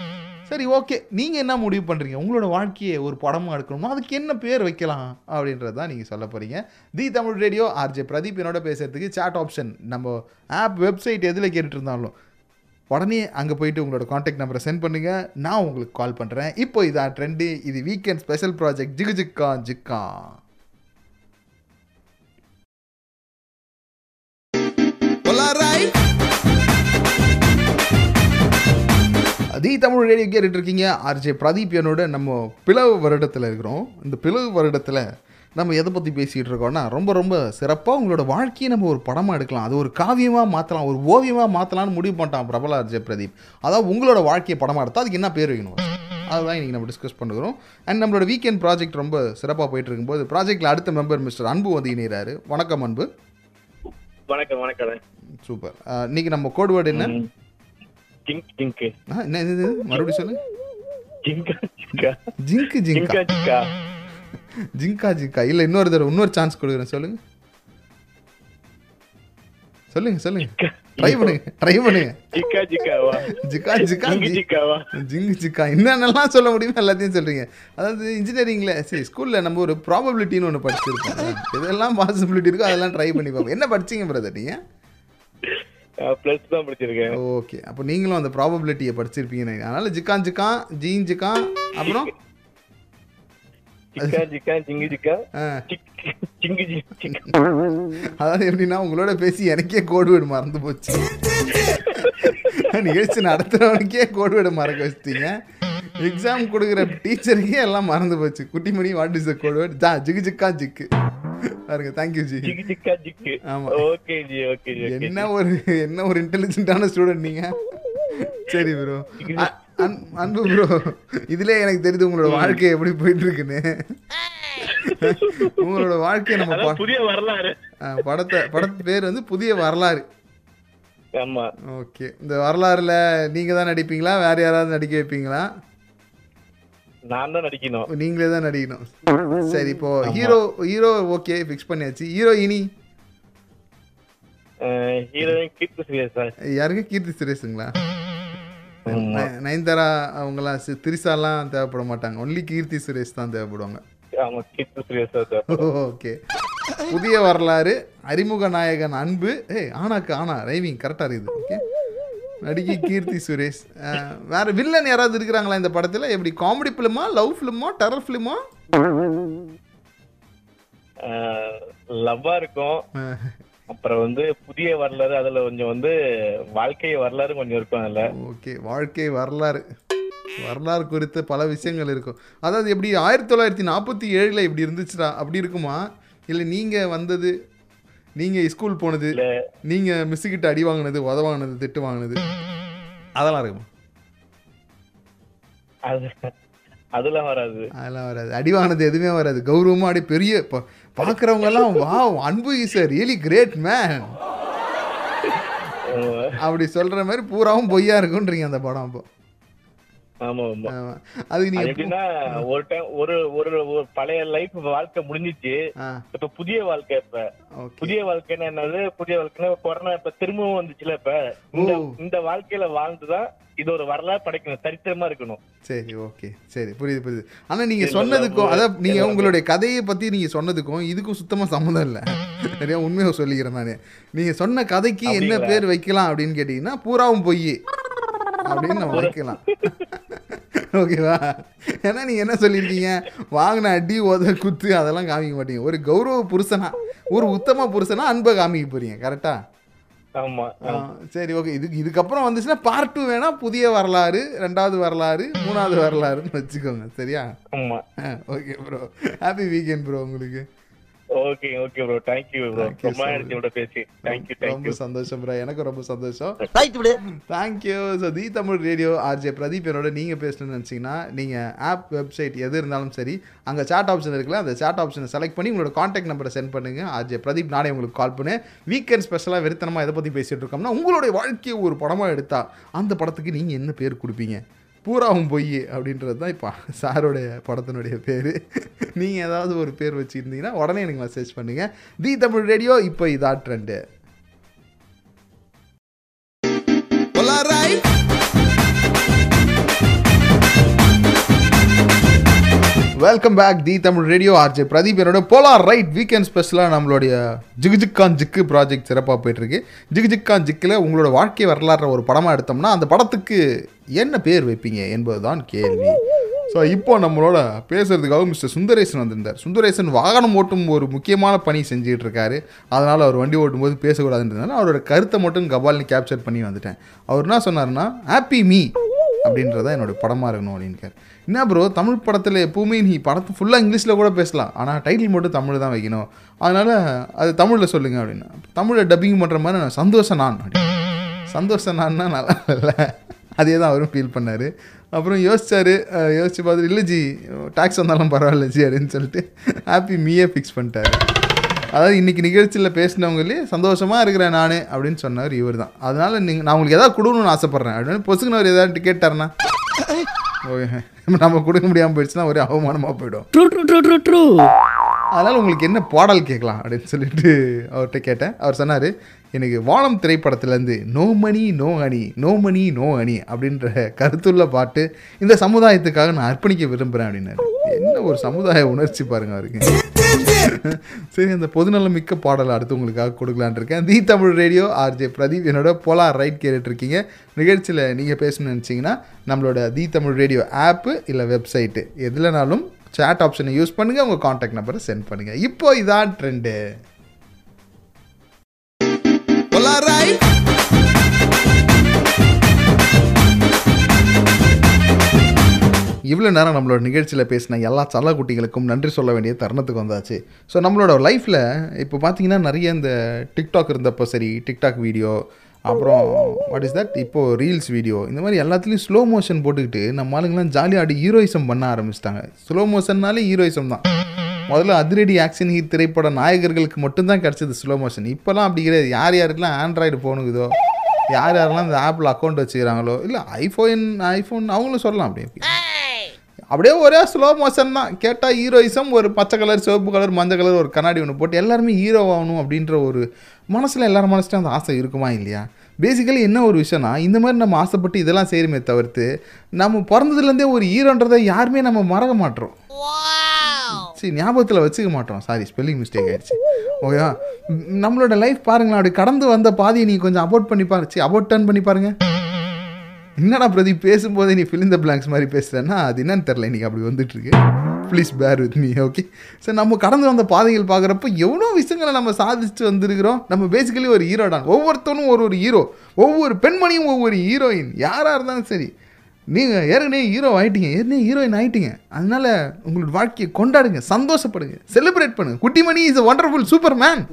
சரி ஓகே நீங்கள் என்ன முடிவு பண்ணுறீங்க உங்களோட வாழ்க்கையை ஒரு படமாக எடுக்கணும்னா அதுக்கு என்ன பேர் வைக்கலாம் அப்படின்றது தான் நீங்கள் சொல்ல போகிறீங்க the Tamil radio RJ Pradeep என்னோட பேசுறதுக்கு சாட் ஆப்ஷன் நம்ம ஆப் வெப்சைட் எதில் கேட்டுட்டு இருந்தாலும் உடனே அங்கே போயிட்டு உங்களோட காண்டாக்ட் நம்பரை சென்ட் பண்ணுங்கள் நான் உங்களுக்கு கால் பண்ணுறேன் இப்போ இதான் ட்ரெண்டு இது வீக்கெண்ட் ஸ்பெஷல் ப்ராஜெக்ட் ஜிகு ஜிக்கா ஜிக்கா. தி தமிழ் ரேடியோ கேட்டுட்டு இருக்கீங்க ஆர்ஜே பிரதீப் என்னோட நம்ம பிளவு வருடத்தில் இருக்கிறோம். இந்த பிளவு வருடத்தில் நம்ம எதை பற்றி பேசிகிட்டு இருக்கோம்னா ரொம்ப ரொம்ப சிறப்பாக உங்களோட வாழ்க்கையை நம்ம ஒரு படமாக எடுக்கலாம். அது ஒரு காவியமாக மாற்றலாம் ஒரு ஓவியமாக மாற்றலாம்னு முடிவு பண்ணிட்டான் பிரபல ஆர்ஜே பிரதீப். அதாவது உங்களோட வாழ்க்கையை படமாக எடுத்தால் அதுக்கு என்ன பேர் வைக்கணும் அதுதான் இன்றைக்கி நம்ம டிஸ்கஸ் பண்ணுறோம் அண்ட் நம்மளோட வீக்கெண்ட் ப்ராஜெக்ட் ரொம்ப சிறப்பாக போயிட்டு இருக்கும்போது ப்ராஜெக்ட்டில் அடுத்த மெம்பர் மிஸ்டர் அன்பு வந்து இணைகிறாரு. வணக்கம் அன்பு. வணக்கம் வணக்கம். சூப்பர் இன்னைக்கு நம்ம கோட் வேர்டு என்ன? ஜிங்க் ஜிங்க் என்ன இது? மறுபடியும் சொல்லு. ஜிங்கா ஜிங்கா ஜிங்கு ஜிங்கா ஜிங்கா இல்லை இன்னொரு தடவை இன்னொரு சான்ஸ் கொடுக்குறேன். சொல்லுங்க சொல்லுங்க. சொல்லுங்க ட்ரை பண்ணுங்க ட்ரை பண்ணுங்க. ஜிக்கா ஜிக்காவா ஜிக்கா ஜிக்கா ஜிக்காவா ஜிங்கு ஜிக்கா என்னென்னலாம் சொல்ல முடியுமோ எல்லாத்தையும் சொல்றீங்க. அதாவது இன்ஜினியரிங்ல சரி ஸ்கூல்ல நம்ம ஒரு ப்ராபபிலிட்டின்னு ஒன்று படிச்சிருக்கோம் இதெல்லாம் பாசிபிலிட்டி இருக்கோ அதெல்லாம் ட்ரை பண்ணி பார்ப்போம். என்ன படிச்சீங்க பிரதர் நீங்க? ப்ளஸ் தான் படிச்சிருக்கேன். ஓகே அப்போ நீங்களும் அந்த ப்ராபபிலிட்டியை படிச்சிருப்பீங்க அதனால ஜிக்கான் ஜிக்கான் ஜீன் ஜிக்கான் அப்புறம்? அதாவது எப்படின்னா உங்களோட பேசி எனக்கே கோடு வேர்டு மறந்து போச்சு. நிகழ்ச்சி நடத்துறவனுக்கே கோடு வேர்டு மறக்க வச்சிட்டீங்க. எக்ஸாம் கொடுக்குற டீச்சருக்கே எல்லாம் மறந்து போச்சு. Kuttimani what is the code word ஜா ஜிகு ஜிக்கா ஜிக்கு. பாருங்க தேங்க்யூ ஜி. ஜிக்கா ஜிக்கு. ஆமா. Okay ji okay ji okay என்ன ஒரு என்ன ஒரு இன்டெலிஜென்ட்டான ஸ்டூடெண்ட் நீங்க? சரி ப்ரோ அன்பு ப்ரோ இதுலயே எனக்கு தெரியுது உங்களோட வாழ்க்கை எப்படி போயிட்டு இருக்குன்னு உங்களோட வாழ்க்கையை நம்ம புதிய வரலாறு. படத்தை படத்து பேர் வந்து புதிய வரலாறு. ஆமா. ஓகே. இந்த வரலாறுல நீங்கள் தான் நடிப்பீங்களா? வேற யாராவது நடிக்க வைப்பீங்களா? நான் தான் நடிக்கணும். நீங்களே தான் நடிக்கணும். சரி இப்போ ஹீரோ ஹீரோ ஓகே ஃபிக்ஸ் பண்ணியாச்சு. ஹீரோ இனி? ஹீரோயின் கீர்த்தி சுரேஷ் சார் யாருங்க கீர்த்தி சுரேஷுங்களா? நயன்தாரா அவங்களாம் திரிசாலாம் தேவைப்பட மாட்டாங்க ஒன்லி கீர்த்தி சுரேஷ் தான் தேவைப்படுவாங்க. ஓகே. புதிய வரலாறு அறிமுக நாயகன் அன்பு. ஏய் ஆனாக்கு ஆனா ரைவிங் கரெக்டாக இருக்குது. ஓகே. நடிகை கீர்த்தி சுரேஷ். வேற வில்லன் யாராவது இருக்கிறாங்களா இந்த படத்தில்? எப்படி காமெடி ஃபிலிமா லவ் ஃபிலிமா டெரர் ஃபிலிமா லவ்வா இருக்கும். அப்புறம் வந்து புதிய வரலாறு அதுல கொஞ்சம் வந்து வாழ்க்கை வரலாறு கொஞ்சம் இருக்கும் அதுல. ஓகே வாழ்க்கை வரலாறு. வரலாறு குறித்து பல விஷயங்கள் இருக்கும். அதாவது எப்படி ஆயிரத்தி தொள்ளாயிரத்தி நாற்பத்தி ஏழில் இப்படி இருந்துச்சுடா அப்படி இருக்குமா? இல்லை நீங்கள் வந்தது நீங்கள் ஸ்கூல் போனது நீங்கள் மிஸ்ஸுக்கிட்ட அடி வாங்கினது உத வாங்கினது திட்டு வாங்கினது அதெல்லாம் இருக்குமா? அது அதெல்லாம் வராது. அதெல்லாம் வராது. அடி வாங்கினது எதுவுமே வராது. கௌரவமாக அடி பெரிய இப்போ பார்க்குறவங்கெல்லாம் வா அன்பு இஸ் ரியலி கிரேட் மேன். அப்படி சொல்கிற மாதிரி பூராவும் பொய்யா இருக்குன்றீங்க அந்த படம் அப்போ. எப்படின்னா ஒரு டைம் ஒரு ஒரு பழைய லைஃப் வாழ்க்கை முடிஞ்சிச்சு. இப்ப புதிய வாழ்க்கை இப்ப. புதிய வாழ்க்கைன்னா என்னது? புதிய வாழ்க்கைன்னா கொரோனா இப்ப திரும்பவும் வந்துச்சுல இப்ப. இந்த வாழ்க்கையில வாழ்ந்துதான் இது ஒரு வரலாறு படைக்கணும் சரித்திரமா இருக்கணும். சரி ஓகே. சரி புரியுது புரியுது. ஆனால் நீங்கள் இல்ல, சொன்னதுக்கும் அதான் இல்ல. உங்களுடைய கதையை பற்றி நீங்கள் சொன்னதுக்கும் இதுக்கும் சுத்தமாக சம்மந்தம் இல்லை. நிறையா உண்மையை சொல்லிக்கிறேன் நான். நீங்கள் சொன்ன கதைக்கு என்ன? பேர் வைக்கலாம் அப்படின்னு கேட்டிங்கன்னா பூராவும் பொய். அப்படின்னு நம்ம வைக்கலாம் ஓகேவா? ஏன்னா நீங்கள் என்ன சொல்லியிருக்கீங்க? வாங்கின அடி உத குத்து அதெல்லாம் காமிக்க மாட்டீங்க. ஒரு கௌரவ புருஷனா ஒரு உத்தம புருஷனா அன்பை காமிக்க போறீங்க கரெக்டா? சரி ஓகே. இதுக்கு இதுக்கப்புறம் வந்துச்சுன்னா பார்ட் டூ வேணா புதிய வரலாறு ரெண்டாவது வரலாறு மூணாவது வரலாறுன்னு வச்சுக்கோங்க சரியா? ஆமா. Okay bro happy weekend bro உங்களுக்கு. Okay okay bro thank you bro Thank you ரொம்ப so நேரத்தை விட பேசி. தேங்க்யூ ரொம்ப தேங்க்யூ சந்தோஷம் ப்ரோ எனக்கு ரொம்ப சந்தோஷம். ரைட் விடு. Thank you so the Tamil radio RJ Pradeep என்னோட நீங்கள் பேசணும்னு நினச்சிங்கன்னா நீங்கள் ஆப் வெப்சைட் எது இருந்தாலும் சரி அங்கே சாட் ஆப்ஷன் இருக்குல்ல அந்த சாட் ஆப்ஷனை செலக்ட் பண்ணி உங்களோட காண்டாக்ட் நம்பரை சென்ட் பண்ணுங்கள் ஆர்ஜே பிரதீப் நானே உங்களுக்கு கால் பண்ணு வீக்கெண்ட் ஸ்பெஷலாக வெறித்தனமாக எதை பற்றி பேசிகிட்டு இருக்கோம்னா உங்களுடைய வாழ்க்கையை ஒரு படமாக எடுத்தா அந்த படத்துக்கு நீங்கள் என்ன பேர் கொடுப்பீங்க? பூராவும் பொய் அப்படின்றது தான் இப்போ சாருடைய படத்தினுடைய பேர். நீங்கள் ஏதாவது ஒரு பேர் வச்சுருந்தீங்கன்னா உடனே எனக்கு மெசேஜ் பண்ணுங்கள் தி தமிழ் ரேடியோ இப்போ இதா trend welcome back the Tamil radio RJ Pradeep என்னோட போலார் ரைட் வீக்கெண்ட் ஸ்பெஷலாக நம்மளுடைய ஜிகுஜிக்கான் ஜிக்கு ப்ராஜெக்ட் சிறப்பாக போயிட்டுருக்கு. ஜிகுஜிக்கான் ஜிக்கில் உங்களோட வாழ்க்கை வரலாறு ஒரு படமாக எடுத்தோம்னா அந்த படத்துக்கு என்ன பேர் வைப்பீங்க என்பதுதான் கேள்வி. ஸோ இப்போ நம்மளோட பேசுகிறதுக்காக மிஸ்டர் சுந்தரேசன் வந்திருந்தார். சுந்தரேசன் வாகனம் ஓட்டும் ஒரு முக்கியமான பணி செஞ்சுட்டு இருக்காரு அதனால் அவர் வண்டி ஓட்டும்போது பேசக்கூடாதுன்றதுனால அவரோட கருத்தை மட்டும் கபால்னு கேப்சர் பண்ணி வந்துட்டேன். அவர் என்ன சொன்னார்னா ஹாப்பி மீ அப்படின்றத என்னோட படமாக இருக்கணும் அப்படின்னுக்கார் என்ன ப்ரோ தமிழ் படத்தில் எப்பவுமே நீ படத்தை ஃபுல்லாக இங்கிலீஷில் கூட பேசலாம். ஆனால் டைட்டில் மட்டும் தமிழ் தான் வைக்கணும். அதனால் அது தமிழில் சொல்லுங்கள் அப்படின்னா தமிழில் டப்பிங் பண்ணுற மாதிரி நான் சந்தோஷம் நான் அப்படின்னு. சந்தோஷம் நான்னா நல்லா இல்லை. அதே தான் அவரும் ஃபீல் பண்ணார். அப்புறம் யோசிச்சார் யோசித்து யோசிச்சு பார்த்துட்டு இல்லை ஜி டேக்ஸ் வந்தாலும் பரவாயில்ல ஜி அப்படின்னு சொல்லிட்டு ஹாப்பி மீயே ஃபிக்ஸ் பண்ணிட்டாரு. அதாவது இன்னைக்கு நிகழ்ச்சியில் பேசினவங்களே சந்தோஷமாக இருக்கிறேன் நான் அப்படின்னு சொன்னவர் இவர் தான் அதனால நீங்கள் நான் உங்களுக்கு எதாவது கொடுக்கணும்னு ஆசைப்பட்றேன். அப்படின்னு பொசுக்குனவர் ஏதாவது கேட்டாருன்னா ஓகே நம்ம கொடுக்க முடியாமல் போயிடுச்சுன்னா ஒரே அவமானமாக போயிடும். True true true true true அதனால் உங்களுக்கு என்ன பாடல் கேட்கலாம் அப்படின்னு சொல்லிட்டு அவர்கிட்ட கேட்டேன். அவர் சொன்னார் எனக்கு வானம் திரைப்படத்துலேருந்து no money no honey no money no honey அப்படின்ற கருத்துள்ள பாட்டு இந்த சமுதாயத்துக்காக நான் அர்ப்பணிக்க விரும்புகிறேன் அப்படின்னாரு. என்ன ஒரு சமுதாய உணர்ச்சி பாருங்க அவருக்கு. சரி அந்த பொதுநலம் மிக்க பாடலை அடுத்து உங்களுக்காக கொடுக்கலான்னு இருக்கேன். The Tamil radio RJ Pradeep என்னோட போலார் ரைட் கேட்டுட்ருக்கீங்க நிகழ்ச்சியில் நீங்கள் பேசணும்னு நினச்சிங்கன்னா நம்மளோட தி தமிழ் ரேடியோ ஆப்பு இல்லை வெப்சைட்டு எதுலனாலும் சேட் ஆப்ஷனை யூஸ் பண்ணுங்கள் உங்கள் காண்டாக்ட் நம்பரை சென்ட் பண்ணுங்கள் இப்போ இதான் ட்ரெண்டு இவ்வளோ நேரம் நம்மளோட நிகழ்ச்சியில் பேசின எல்லா சல்லக்குட்டிகளுக்கும் நன்றி சொல்ல வேண்டிய தருணத்துக்கு வந்தாச்சு. ஸோ நம்மளோட லைஃப்பில் இப்போ பார்த்தீங்கன்னா நிறைய இந்த டிக்டாக் இருந்தப்போ சரி டிக்டாக் வீடியோ அப்புறம் வாட் இஸ் தட் இப்போது ரீல்ஸ் வீடியோ இந்த மாதிரி எல்லாத்துலேயும் ஸ்லோ மோஷன் போட்டுக்கிட்டு நம்ம ஆளுங்கெல்லாம் ஜாலியாக ஆடி ஹீரோயிசம் பண்ண ஆரம்பிச்சிட்டாங்க. ஸ்லோ மோஷன்னாலே ஹீரோயிசம் தான். முதல்ல அதிரடி ஆக்ஷன் ஹீட் திரைப்பட நாயகர்களுக்கு மட்டும்தான் கிடச்சது ஸ்லோ மோஷன் இப்போலாம் அப்படி கிடையாது. யார் யாருக்கெல்லாம் ஆண்ட்ராய்டு ஃபோனுக்குதோ யார் யாரெல்லாம் இந்த ஆப்பில் அக்கௌண்ட் வச்சுக்கிறாங்களோ இல்லை ஐஃபோன் ஐஃபோன் அவங்களும் சொல்லலாம் அப்படி. அப்படியே ஒரே ஸ்லோ மோஷன் தான். கேட்டால் ஹீரோயிசம் ஒரு பச்சை கலர் சிவப்பு கலர் மஞ்சள் கலர் ஒரு கண்ணாடி ஒன்று போட்டு எல்லாருமே ஹீரோ ஆகணும் அப்படின்ற ஒரு மனசில் எல்லாரும் மனசுலையும் அந்த ஆசை இருக்குமா இல்லையா? பேசிக்கலி என்ன ஒரு விஷயம்னா இந்த மாதிரி நம்ம ஆசைப்பட்டு இதெல்லாம் செய்கிறோமே தவிர்த்து நம்ம பிறந்ததுலேருந்தே ஒரு ஹீரோன்றதை யாருமே நம்ம மறக்க மாட்டோம். சரி ஞாபகத்தில் வச்சுக்க மாட்டோம். சாரி ஸ்பெல்லிங் மிஸ்டேக் ஆயிடுச்சு. ஓகேவா நம்மளோட லைஃப் பாருங்களேன் அப்படி கடந்து வந்த பாதையை நீ கொஞ்சம் அபோட் பண்ணி பாரு சரி அபோட் டர்ன் பண்ணி பாருங்க. என்னடா பிரதீப் பேசும்போதே நீ ஃபில் இந்த பிளாங்க்ஸ் மாதிரி பேசுகிறேன்னா அது என்னன்னு தெரில இன்னைக்கு அப்படி வந்துட்டுருக்கு. Please bear with me okay sir நம்ம கடந்து வந்த பாதைகள் பார்க்குறப்போ எவ்வளோ விஷயங்களை நம்ம சாதிச்சு வந்திருக்கிறோம். நம்ம பேசிக்கலி ஒரு ஹீரோ தான் ஒவ்வொருத்தனும் ஒரு ஒரு ஹீரோ ஒவ்வொரு பெண்மணியும் ஒவ்வொரு ஹீரோயின் யாராக இருந்தாலும் சரி. நீங்கள் ஏற்கனவே ஹீரோ ஆகிட்டீங்க ஏற்கனவே ஹீரோயின் ஆகிட்டீங்க அதனால உங்களோட வாழ்க்கையை கொண்டாடுங்க சந்தோஷப்படுங்க செலிப்ரேட் பண்ணுங்க. Kuttimani is wonderful super man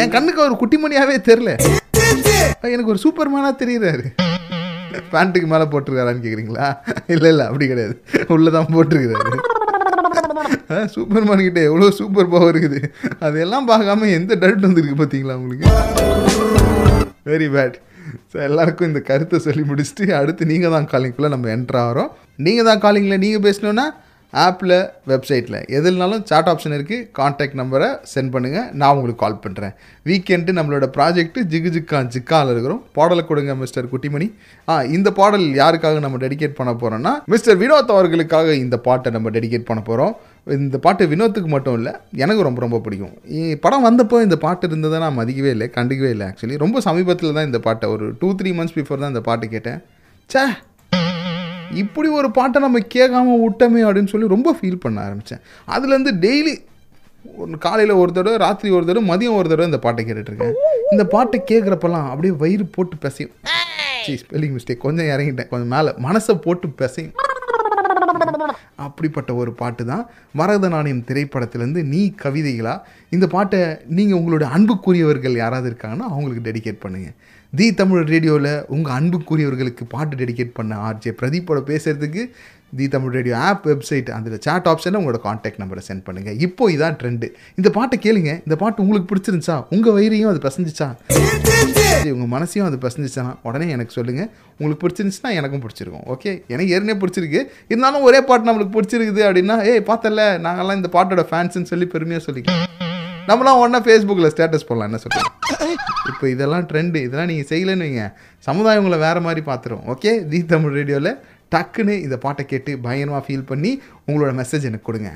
என் கண்ணுக்கு அவர் குட்டிமணியாகவே தெரில எனக்கு ஒரு சூப்பர் மேனாக தெரியுறாரு. பேண்ட்டுக்கு மேலே போட்டிருக்காரான்னு கேட்குறீங்களா இல்லை இல்லை அப்படி கிடையாது. உள்ளே தான் போட்டிருக்கிறாரு சூப்பர் மார்க்கெட்டே எவ்வளோ சூப்பர் பவர் இருக்குது. அதெல்லாம் பார்க்காம எந்த டவுட் வந்திருக்கு பார்த்தீங்களா உங்களுக்கு? வெரி பேட் ஸோ எல்லாருக்கும் இந்த கருத்தை சொல்லி முடிச்சுட்டு அடுத்து நீங்கள் தான் காலிங்குள்ளே நம்ம என்ட்ரு ஆகிறோம். நீங்கள் தான் காலிங்கில் நீங்கள் பேசணுன்னா ஆப்பில் வெப்சைட்டில். எதுனாலும் சாட் ஆப்ஷன் இருக்குது காண்டாக்ட் நம்பரை சென்ட் பண்ணுங்கள் நான் உங்களுக்கு கால் பண்ணுறேன் வீக்கெண்டு நம்மளோட ப்ராஜெக்ட்டு ஜிகு ஜிக்கா ஜிக்காவில் இருக்கிறோம். பாடலை கொடுங்க மிஸ்டர் குட்டிமணி. ஆ இந்த பாடல் யாருக்காக நம்ம டெடிகேட் பண்ண போகிறோம்னா மிஸ்டர் வினோத் அவர்களுக்காக இந்த பாட்டை நம்ம டெடிகேட் பண்ண போகிறோம் இந்த பாட்டு வினோத்துக்கு மட்டும் இல்லை எனக்கு ரொம்ப ரொம்ப பிடிக்கும். படம் வந்தப்போ இந்த பாட்டு இருந்ததை நான் மதிக்கவே இல்லை கண்டுக்கவே இல்லை ஆக்சுவலி ரொம்ப சமீபத்தில் தான் இந்த பாட்டை ஒரு டூ த்ரீ மந்த்ஸ் பிஃபோர் தான் இந்த பாட்டு கேட்டேன். ச்சே! இப்படி ஒரு பாட்டை நம்ம கேட்காம விட்டோமே அப்படின்னு சொல்லி ரொம்ப ஃபீல் பண்ண ஆரம்பித்தேன் அதுலேருந்து டெய்லி ஒரு காலையில் ஒரு தடவை ராத்திரி ஒரு தடவை மதியம் ஒரு தடவை இந்த பாட்டை கேட்டுட்ருக்கேன். இந்த பாட்டை கேட்குறப்பெல்லாம் அப்படியே வயிறு போட்டு பிசையும். சீ ஸ்பெல்லிங் மிஸ்டேக் கொஞ்சம் இறங்கிட்டேன். கொஞ்சம் மேலே மனசை போட்டு பிசையும். அப்படிப்பட்ட ஒரு பாட்டு தான் மரத நாணயம் திரைப்படத்திலேருந்து நீ கவிதைகளா? இந்த பாட்டை நீங்கள் உங்களோட அன்புக்குரியவர்கள் யாராவது இருக்காங்கன்னா அவங்களுக்கு டெடிகேட் பண்ணுங்கள் தி தமிழ் ரேடியோவில் உங்கள் அன்புக்குரியவர்களுக்கு பாட்டு டெடிகேட் பண்ண ஆர்ஜே பிரதீப்போட பேசுகிறதுக்கு the Tamil radio app website அதில் சேட் ஆப்ஷனில் உங்களோட காண்டாக்ட் நம்பரை சென்ட் பண்ணுங்கள் இப்போ இதான் ட்ரெண்டு இந்த பாட்டை கேளுங்க. இந்த பாட்டு உங்களுக்கு பிடிச்சிருந்துச்சா? உங்கள் வயிறையும் அது பசஞ்சிச்சா? உங்கள் மனசையும் அது பசஞ்சிச்சுன்னா உடனே எனக்கு சொல்லுங்கள் உங்களுக்கு பிடிச்சிருந்துச்சுன்னா எனக்கும் பிடிச்சிருக்கும். ஓகே எனக்கு ஏற்கனவே பிடிச்சிருக்கு. இருந்தாலும் ஒரே பாட்டு நம்மளுக்கு பிடிச்சிருக்குது அப்படின்னா ஏய் பார்த்தல நாங்கள்லாம் இந்த பாட்டோட ஃபேன்ஸுன்னு சொல்லி பெருமையாக சொல்லிக்கலாம் நம்மளாம் ஒன்றா ஃபேஸ்புக்கில் ஸ்டேட்டஸ் போடலாம். என்ன சொல்லுங்கள் இப்போ இதெல்லாம் ட்ரெண்டு இதெல்லாம் நீங்கள் செய்யலைன்னு வைங்க. சமுதாயம் உங்களை வேறு மாதிரி பார்த்துரும். ஓகே தி தமிழ் ரேடியோவில் டக்குன்னு இந்த பாட்டை கேட்டு பயங்கரமாக ஃபீல் பண்ணி உங்களோட மெசேஜ் எனக்கு கொடுங்க.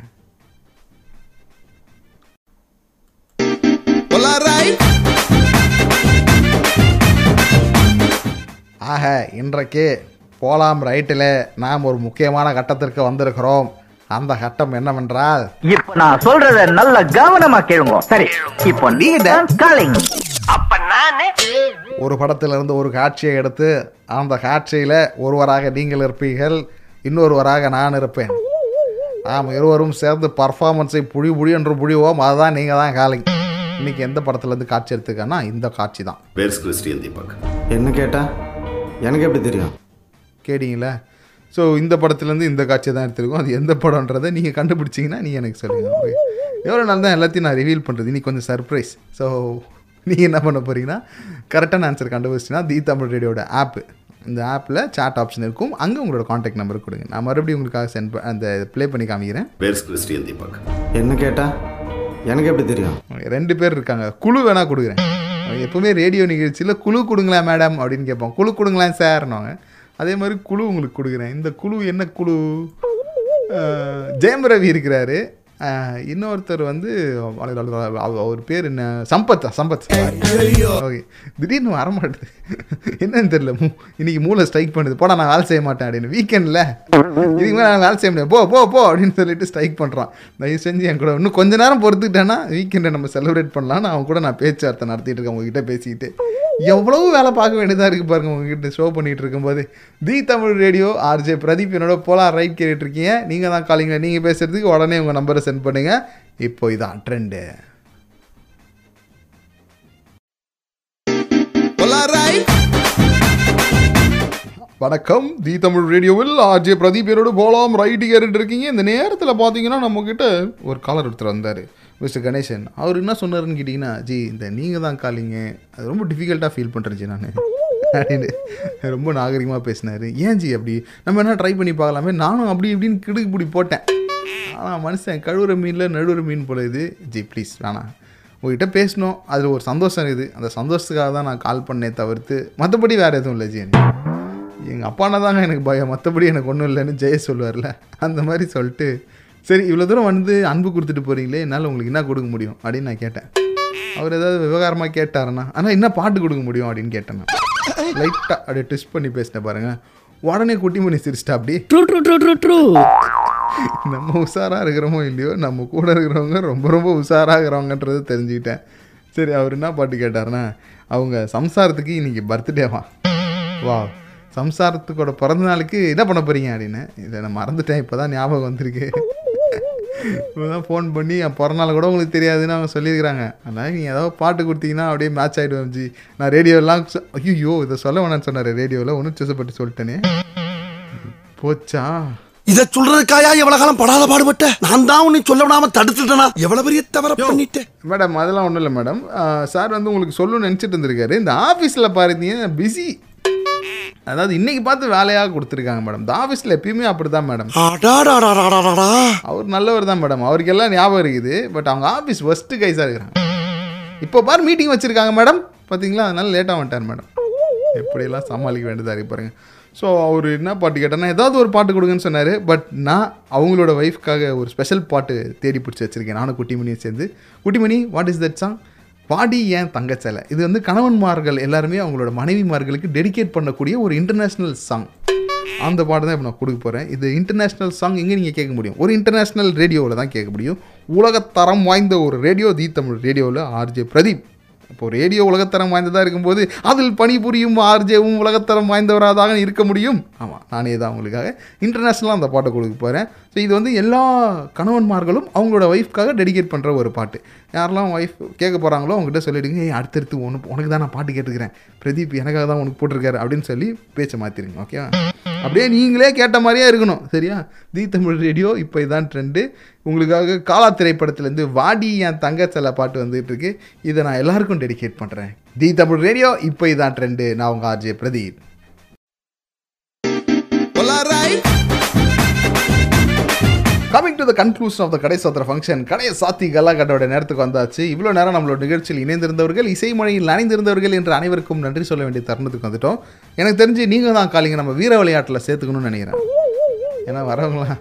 ஆக இன்றைக்கு போலாம் ரைட்டில் நாம் ஒரு முக்கியமான கட்டத்திற்கு வந்திருக்கிறோம். அந்த கட்டம் என்னவென்றால் இப்ப நான் சொல்றத நல்ல கவனமா கேளுங்க. சரி இப்போ நீங்க காலிங் அப்ப நானு ஒரு படத்திலிருந்து ஒரு காட்சியை எடுத்து அந்த காட்சியில் ஒருவராக நீங்கள் இருப்பீர்கள் இன்னொருவராக நான் இருப்பேன். நாம் இருவரும் சேர்ந்து பர்ஃபார்மன்ஸை புழி புழி என்று புழிவோம். அதுதான் நீங்கள் தான் காலிங் இன்னைக்கு எந்த படத்துலேருந்து காட்சி எடுத்துக்கன்னா இந்த காட்சி தான். வேர்ஸ் கிறிஸ்டியன் தீபக். என்ன கேட்டா? எனக்கு எப்படி தெரியும்? கேட்டீங்களா ஸோ இந்த படத்துலேருந்து இந்த காட்சியை தான் எடுத்திருக்கோம். அது எந்த படம்ன்றதை நீங்கள் கண்டுபிடிச்சிங்கன்னா நீங்கள் எனக்கு சொல்லுங்கள் ஓகே எவ்வளோ நாள் தான் எல்லாத்தையும் நான் ரிவீல் பண்ணுறது இன்னைக்கு கொஞ்சம் சர்ப்ரைஸ் ஸோ நீங்கள் என்ன பண்ண போகிறீங்கன்னா கரெக்டான ஆன்சர் கண்டுபிடிச்சிங்கன்னா தி தமிழ் ரேடியோட ஆப்பு இந்த ஆப்பில் சாட் ஆப்ஷன் இருக்கும். அங்கே உங்களோட காண்டாக்ட் நம்பர் கொடுங்க. நான் மறுபடியும் உங்களுக்காக சென்ட் அந்த ப்ளே பண்ணி காமிக்கிறேன். தீபக். என்ன கேட்டா? எனக்கு எப்படி தெரியும்? ரெண்டு பேர் இருக்காங்க. குழு வேணா கொடுக்குறேன். எப்பவுமே ரேடியோ நிகழ்ச்சியில் குழு கொடுங்களேன் மேடம் அப்படின்னு கேட்போம் குழு கொடுங்களேன் சார்னாங்க அதே மாதிரி குழு உங்களுக்கு கொடுக்குறேன். இந்த குழு என்ன குழு? ஜெயம் ரவி இருக்கிறாரு. இன்னொருத்தர் வந்து அவர் பேர் என்ன? சம்பத் சம்பத். ஓகே. திடீர்னு வர மாட்டேது. என்னன்னு தெரியல. மூ இன்னைக்கு மூளை ஸ்ட்ரைக் பண்ணுது. போடா நான் வேலை செய்ய மாட்டேன் அப்படின்னு. வீக்கெண்டில் இதுக்கு மேலே நான் வேலை செய்ய முடியாது. போ போ போ அப்படின்னு சொல்லிட்டு ஸ்ட்ரைக் பண்ணுறான் தயவு செஞ்சு என் கூட இன்னும் கொஞ்ச நேரம் பொறுத்துக்கிட்டேன்னா வீக்கெண்டை நம்ம செலிப்ரேட் பண்ணலான்னு அவன் கூட நான் பேச்சுவார்த்தை நடத்திட்டு இருக்கேன். உங்ககிட்ட பேசிக்கிட்டு. எவ்வளவு வேலை பார்க்க வேண்டியதாக இருக்குது பாருங்க உங்ககிட்ட ஷோ பண்ணிட்டு இருக்கும்போது. The Tamil radio RJ Pradeep என்னோட போலாம் ரைட் கேட்டுட்டு இருக்கீங்க. நீங்கள் தான் காலிங்க நீங்கள் பேசுறதுக்கு உடனே உங்கள் நம்பரை சென்ட் பண்ணுங்க. இப்போ இதான் ட்ரெண்டு வணக்கம். தி தமிழ் ரேடியோவில் ஆர்ஜே பிரதீப் என்னோட போலாம் ரைட்டு கேட்டுட்டு இருக்கீங்க. இந்த நேரத்தில் பார்த்தீங்கன்னா நம்மக்கிட்ட ஒரு காலர் ஒருத்தர் வந்தார். மிஸ்டர் கணேசன் அவர் என்ன சொன்னார்னு கேட்டிங்கன்னா ஜி இந்த நீங்கள் தான் காலிங்க. அது ரொம்ப டிஃபிகல்ட்டாக ஃபீல் பண்ணுறேன் ஜி நான். அப்படின்னு ரொம்ப நாகரிகமாக பேசினார். ஏன் ஜி அப்படி? நம்ம என்ன ட்ரை பண்ணி பார்க்கலாமே? நானும் அப்படி இப்படின்னு கிடுக்கு பிடி போட்டேன். ஆனால் மனுஷன் கழுவுற மீனில் நடுவுற மீன் போல இது. ஜி ப்ளீஸ் வேணாம். உங்ககிட்ட பேசணும். அதில் ஒரு சந்தோஷம் இருக்குது. அந்த சந்தோஷத்துக்காக தான் நான் கால் பண்ணேன் தவிர்த்து மற்றபடி வேறு எதுவும் இல்லை ஜி எங்கள் அப்பானா தாங்க எனக்கு பயம். மற்றபடி எனக்கு ஒன்றும் இல்லைன்னு ஜெய சொல்லுவார்ல. அந்த மாதிரி சொல்லிட்டு சரி இவ்வளோ தூரம் வந்து அன்பு கொடுத்துட்டு போகிறீங்களே என்னால் உங்களுக்கு என்ன கொடுக்க முடியும்? அப்படின்னு நான் கேட்டேன். அவர் ஏதாவது விவகாரமாக கேட்டாருன்னா ஆனால் என்ன பாட்டு கொடுக்க முடியும்? அப்படின்னு கேட்டேன் லைட்டாக அப்படியே ட்விஸ்ட் பண்ணி பேசினேன் பாருங்க. உடனே குட்டி மணி சிரிச்சிட்டா அப்படி? True true true true true நம்ம உஷாராக இருக்கிறோமோ இல்லையோ நம்ம கூட இருக்கிறவங்க ரொம்ப ரொம்ப உஷாராக இருக்கிறவங்கன்றது தெரிஞ்சுக்கிட்டேன். சரி அவர் என்ன பாட்டு கேட்டாருன்னா அவங்க சம்சாரத்துக்கு இன்னைக்கு பர்த்டேவா வா. சம்சாரத்துக்கோட பிறந்த நாளுக்கு என்ன பண்ண போறீங்க? அப்படின்னு. இதை நான் மறந்துட்டேன் இப்போ தான் ஞாபகம் வந்திருக்கு. தான் ஃபோன் பண்ணி என் பிறந்தநாள் கூட உங்களுக்கு தெரியாதுன்னு அவங்க சொல்லியிருக்கிறாங்க. அதனால் நீங்கள் ஏதாவது பாட்டு கொடுத்தீங்கன்னா அப்படியே மேட்ச் ஆகிடுவேன் ஜி நான் ரேடியோலாம் ஐயோ இதை சொல்ல வேணாம்னு சொன்னார். ரேடியோவில் ஒன்றும் சுசப்பட்டு சொல்லிட்டேனே. போச்சா? இத சொல்றதுக்காயா எவ்வளவு காலம் படாத பாடுபட்ட? நான் தான் உன்னை சொல்ல விடாம தடுத்துட்டனா? எவ்வளவு பெரிய தவற பண்ணிட்டேன் மேடம் அதெல்லாம் ஒன்றும் இல்லை மேடம் சார் வந்து உங்களுக்கு சொல்லணும்னு நினச்சிட்டு இருந்திருக்காரு. இந்த ஆஃபீஸில் பாருங்க பிஸி அதாவது இன்னைக்கு பார்த்து வேலையாக கொடுத்துருக்காங்க மேடம். இந்த ஆஃபீஸில் எப்பயுமே அப்படி தான் மேடம். அவர் நல்லவர் தான் மேடம். அவருக்கு எல்லாம் ஞாபகம் இருக்குது. பட் அவங்க ஆஃபீஸ் ஒஸ்ட்டு கைஸாக இருக்கிறாங்க. இப்போ பாரு மீட்டிங் வச்சுருக்காங்க மேடம். பார்த்தீங்களா? அதனால லேட்டாக வந்துட்டார் மேடம். எப்படியெல்லாம் சமாளிக்க வேண்டியதாக இருக்கு பாருங்க. ஸோ அவர் என்ன பாட்டு கேட்டேன்னா ஏதாவது ஒரு பாட்டு கொடுங்கன்னு சொன்னார். பட் நான் அவங்களோட ஒய்ஃப்காக ஒரு ஸ்பெஷல் பாட்டு தேடி பிடிச்சி வச்சுருக்கேன். நானும் குட்டிமணியும் சேர்ந்து. Kuttimani what is that song பாடி ஏன் தங்கச்சலை இது வந்து கணவன்மார்கள் எல்லாருமே அவங்களோட மனைவிமார்களுக்கு டெடிகேட் பண்ணக்கூடிய ஒரு இன்டர்நேஷ்னல் சாங் அந்த பாட்டு தான் இப்போ நான் கொடுக்க போகிறேன் இது இன்டர்நேஷ்னல் சாங் எங்கே நீங்கள் கேட்க முடியும்? ஒரு இன்டர்நேஷ்னல் ரேடியோவில் தான் கேட்க முடியும். உலகத்தரம் வாய்ந்த ஒரு ரேடியோ தி தமிழ் ரேடியோவில் ஆர்ஜே பிரதீப். இப்போ ரேடியோ உலகத்தரம் வாய்ந்ததாக இருக்கும்போது அதில் பணிபுரியும் ஆர்ஜேவும் உலகத்தரம் வாய்ந்தவராக இருக்க முடியும்? ஆமாம் நானே தான் உங்களுக்காக இன்டர்நேஷ்னலாக அந்த பாட்டை கொடுக்க போகிறேன் ஸோ இது வந்து எல்லா கணவன்மார்களும் அவங்களோட ஒய்ஃப்காக டெடிகேட் பண்ணுற ஒரு பாட்டு. யாரெல்லாம் ஒய்ஃப் கேட்க போகிறாங்களோ அவங்ககிட்ட சொல்லிடுங்க ஏய் அடுத்தடுத்து ஒன்று உனக்கு தான் நான் பாட்டு கேட்டுக்கிறேன். பிரதீப் எனக்காக தான் உனக்கு போட்டிருக்காரு அப்படின்னு சொல்லி பேச்சை மாற்றிருங்க ஓகேவா அப்படியே நீங்களே கேட்ட மாதிரியே இருக்கணும் சரியா? தி தமிழ் ரேடியோ இப்போ இதான் ட்ரெண்டு உங்களுக்காக காலா திரைப்படத்துலேருந்து வாடி என் தங்கச்சல பாட்டு வந்துகிட்டு இருக்கு. இதை நான் எல்லாருக்கும் டெடிகேட் பண்ணுறேன் தி தமிழ் ரேடியோ இப்போ இதான் ட்ரெண்டு நான் உங்கள் RJ Pradeep. Coming to the conclusion of the கடை சாத்திர ஃபங்க்ஷன் கடையை சாத்தி கல்லா கட்டோட நேரத்துக்கு வந்தாச்சு. இவ்வளோ நேரம் நம்மளோட நிகழ்ச்சியில் இணைந்திருந்தவர்கள் இசை மொழியில் நனைந்திருந்தவர்கள் என்று அனைவருக்கும் நன்றி சொல்ல வேண்டிய தருணத்துக்கு வந்துட்டோம். எனக்கு தெரிஞ்சு நீங்கள் தான் காலிங்க நம்ம வீர விளையாட்டில் சேர்த்துக்கணும்னு நினைக்கிறேன். ஏன்னா வரவங்களாம்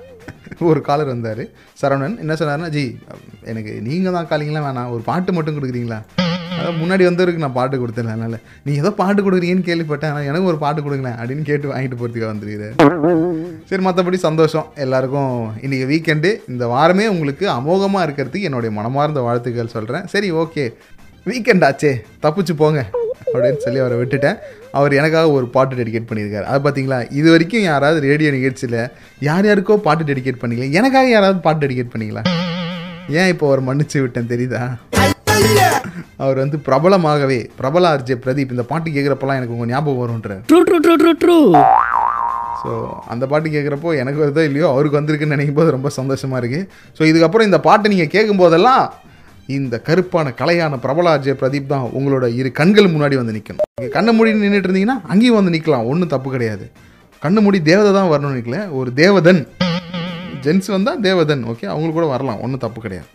ஒரு காலர் வந்தார். சரவணன் என்ன சொன்னார்னா ஜி எனக்கு நீங்கள் தான் காலிங்களாம் வேணாம். ஒரு பாட்டு மட்டும் கொடுக்குறீங்களா? அதான் முன்னாடி வந்தவருக்கு நான் பாட்டு கொடுத்தேன் அதனால் நீ ஏதோ பாட்டு கொடுக்குறீங்கன்னு கேள்விப்பட்டேன் ஆனால் எனக்கு ஒரு பாட்டு கொடுங்களேன் அப்படின்னு கேட்டு வாங்கிட்டு போகிறதுக்காக வந்துருக்கிறேன் சரி மற்றபடி சந்தோஷம். எல்லாருக்கும் இன்றைக்கி வீக்கெண்டு இந்த வாரமே உங்களுக்கு அமோகமாக இருக்கிறதுக்கு என்னுடைய மனமார்ந்த வாழ்த்துக்கள் சொல்கிறேன் சரி ஓகே. வீக்கெண்ட் ஆச்சே தப்பிச்சு போங்க அப்படின்னு சொல்லி அவரை விட்டுட்டேன். அவர் எனக்காக ஒரு பாட்டு டெடிகேட் பண்ணியிருக்காரு. அது பார்த்தீங்களா? இது வரைக்கும் யாராவது ரேடியோ நிகழ்ச்சியில் யார் யாருக்கோ பாட்டு டெடிகேட் பண்ணிக்கலாம் எனக்காக யாராவது பாட்டு டெடிகேட் பண்ணிக்கலாம் ஏன் இப்போ அவர் மன்னிச்சு விட்டேன் தெரியுதா? அவர் வந்து பிரபலமாகவே பிரபல ஆர்ஜே பிரதீப். இந்த பாட்டு கேட்குறப்பெல்லாம் எனக்கு உங்கள் ஞாபகம் வரும்ன்றார் true true true true true so அந்த பாட்டு கேட்குறப்போ எனக்கு வருதோ இல்லையோ அவருக்கு வந்திருக்குன்னு நினைக்கும் போது ரொம்ப சந்தோஷமாக இருக்குது ஸோ இதுக்கப்புறம் இந்த பாட்டை நீங்கள் கேட்கும் போதெல்லாம் இந்த கருப்பான கலையான பிரபலாஜய பிரதீப் தான் உங்களோட இரு கண்கள் முன்னாடி வந்து நிற்கணும் நீங்கள் கண்ணை மூடி நின்றுட்டு இருந்தீங்கன்னா அங்கேயும் வந்து நிற்கலாம் ஒன்றும் தப்பு கிடையாது. கண்ணு மூடி தேவதை தான் வரணும்னு நிற்கல ஒரு தேவதன். ஜென்ஸ் வந்தால் தேவதன் ஓகே அவங்களுக்கு கூட வரலாம். ஒன்றும் தப்பு கிடையாது.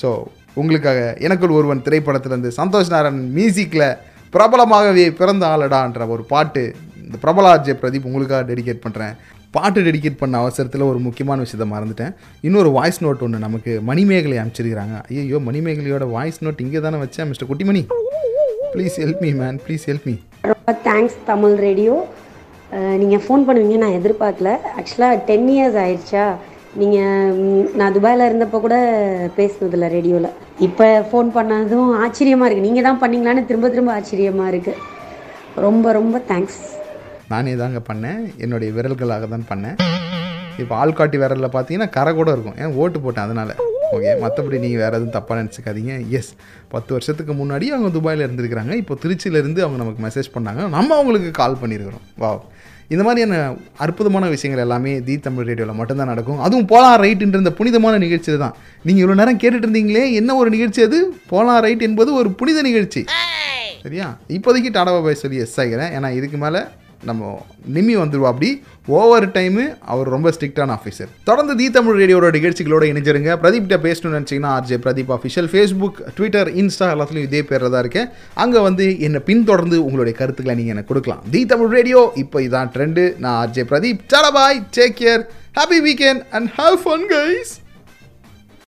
ஸோ உங்களுக்காக எனக்குள் ஒருவன் திரைப்படத்திலிருந்து சந்தோஷ் நாராயணன் மியூசிக்கில் பிரபலமாகவே பிறந்த ஆளடான்ற ஒரு பாட்டு. இந்த பிரபலாஜய பிரதீப் உங்களுக்காக டெடிகேட் பண்ணுறேன் பாட்டு டெடிகேட் பண்ண அவசரத்தில் ஒரு முக்கியமான விஷயத்த மறந்துட்டேன். இன்னொரு வாய்ஸ் நோட் ஒன்று நமக்கு மணிமேகலை அமைச்சிருக்கிறாங்க ஐயோ மணிமேகலையோட வாய்ஸ் நோட் இங்கே தானே வச்சேன் mister Kuttimani. Please help me man please help me ரொம்ப தேங்க்ஸ் தமிழ் ரேடியோ. நீங்கள் ஃபோன் பண்ணுவீங்க நான் எதிர்பார்க்கல. ஆக்சுவலாக டென் இயர்ஸ் ஆயிடுச்சா. நீங்கள் நான் துபாயில் இருந்தப்போ கூட பேசுனதில்ல ரேடியோவில் இப்போ ஃபோன் பண்ணதும் ஆச்சரியமாக இருக்குது நீங்கள் தான் பண்ணிங்களான்னு திரும்ப திரும்ப ஆச்சரியமாக இருக்குது ரொம்ப ரொம்ப தேங்க்ஸ் நானே தாங்க பண்ணேன். என்னுடைய விரல்களாக தான் பண்ணேன். இப்போ ஆள்காட்டி விரலில் பார்த்தீங்கன்னா கரை கூட இருக்கும். ஏன்? ஓட்டு போட்டேன் அதனால். ஓகே மற்றபடி நீங்கள் வேறு எதுவும் தப்பாக நினச்சிக்காதீங்க. எஸ் பத்து வருஷத்துக்கு முன்னாடி அவங்க துபாயில் இருந்திருக்கிறாங்க. இப்போ திருச்சியிலேருந்து அவங்க நமக்கு மெசேஜ் பண்ணாங்க. நம்ம அவங்களுக்கு கால் பண்ணியிருக்கிறோம். வா இந்த மாதிரியான அற்புதமான விஷயங்கள் எல்லாமே தி தமிழ் ரேடியோவில் மட்டும்தான் நடக்கும். அதுவும் போலா ரைட்ன்ற இந்த புனிதமான நிகழ்ச்சி தான் நீங்கள் இவ்வளோ நேரம் கேட்டுட்டு இருந்தீங்களே என்ன ஒரு நிகழ்ச்சி அது? போலா ரைட் என்பது ஒரு புனித நிகழ்ச்சி. சரியா? இப்போதைக்கு டாடா பாய் சொல்லி எஸ் ஆகிறேன் ஏன்னா இதுக்கு மேலே நம்ம நிம்மி வந்துருவா அப்படி. ஓவர் டைமு அவர் ரொம்ப ஸ்ட்ரிக்டான ஆஃபீஸர் தொடர்ந்து தி தமிழ் ரேடியோட நிகழ்ச்சிகளோட இணைஞ்சிருங்க. பிரதீப்கிட்ட பேசணும்னு நினச்சிங்கன்னா RJ Pradeep official Facebook Twitter Insta எல்லாத்துலையும் இதே பேரில் தான் இருக்கேன். அங்கே வந்து என்னை பின்தொடர்ந்து உங்களுடைய கருத்துக்களை நீங்கள் எனக்கு கொடுக்கலாம். தி தமிழ் ரேடியோ இப்போ இதான் ட்ரெண்டு நான் RJ Pradeep. டலபாய் take care. Happy weekend and have fun guys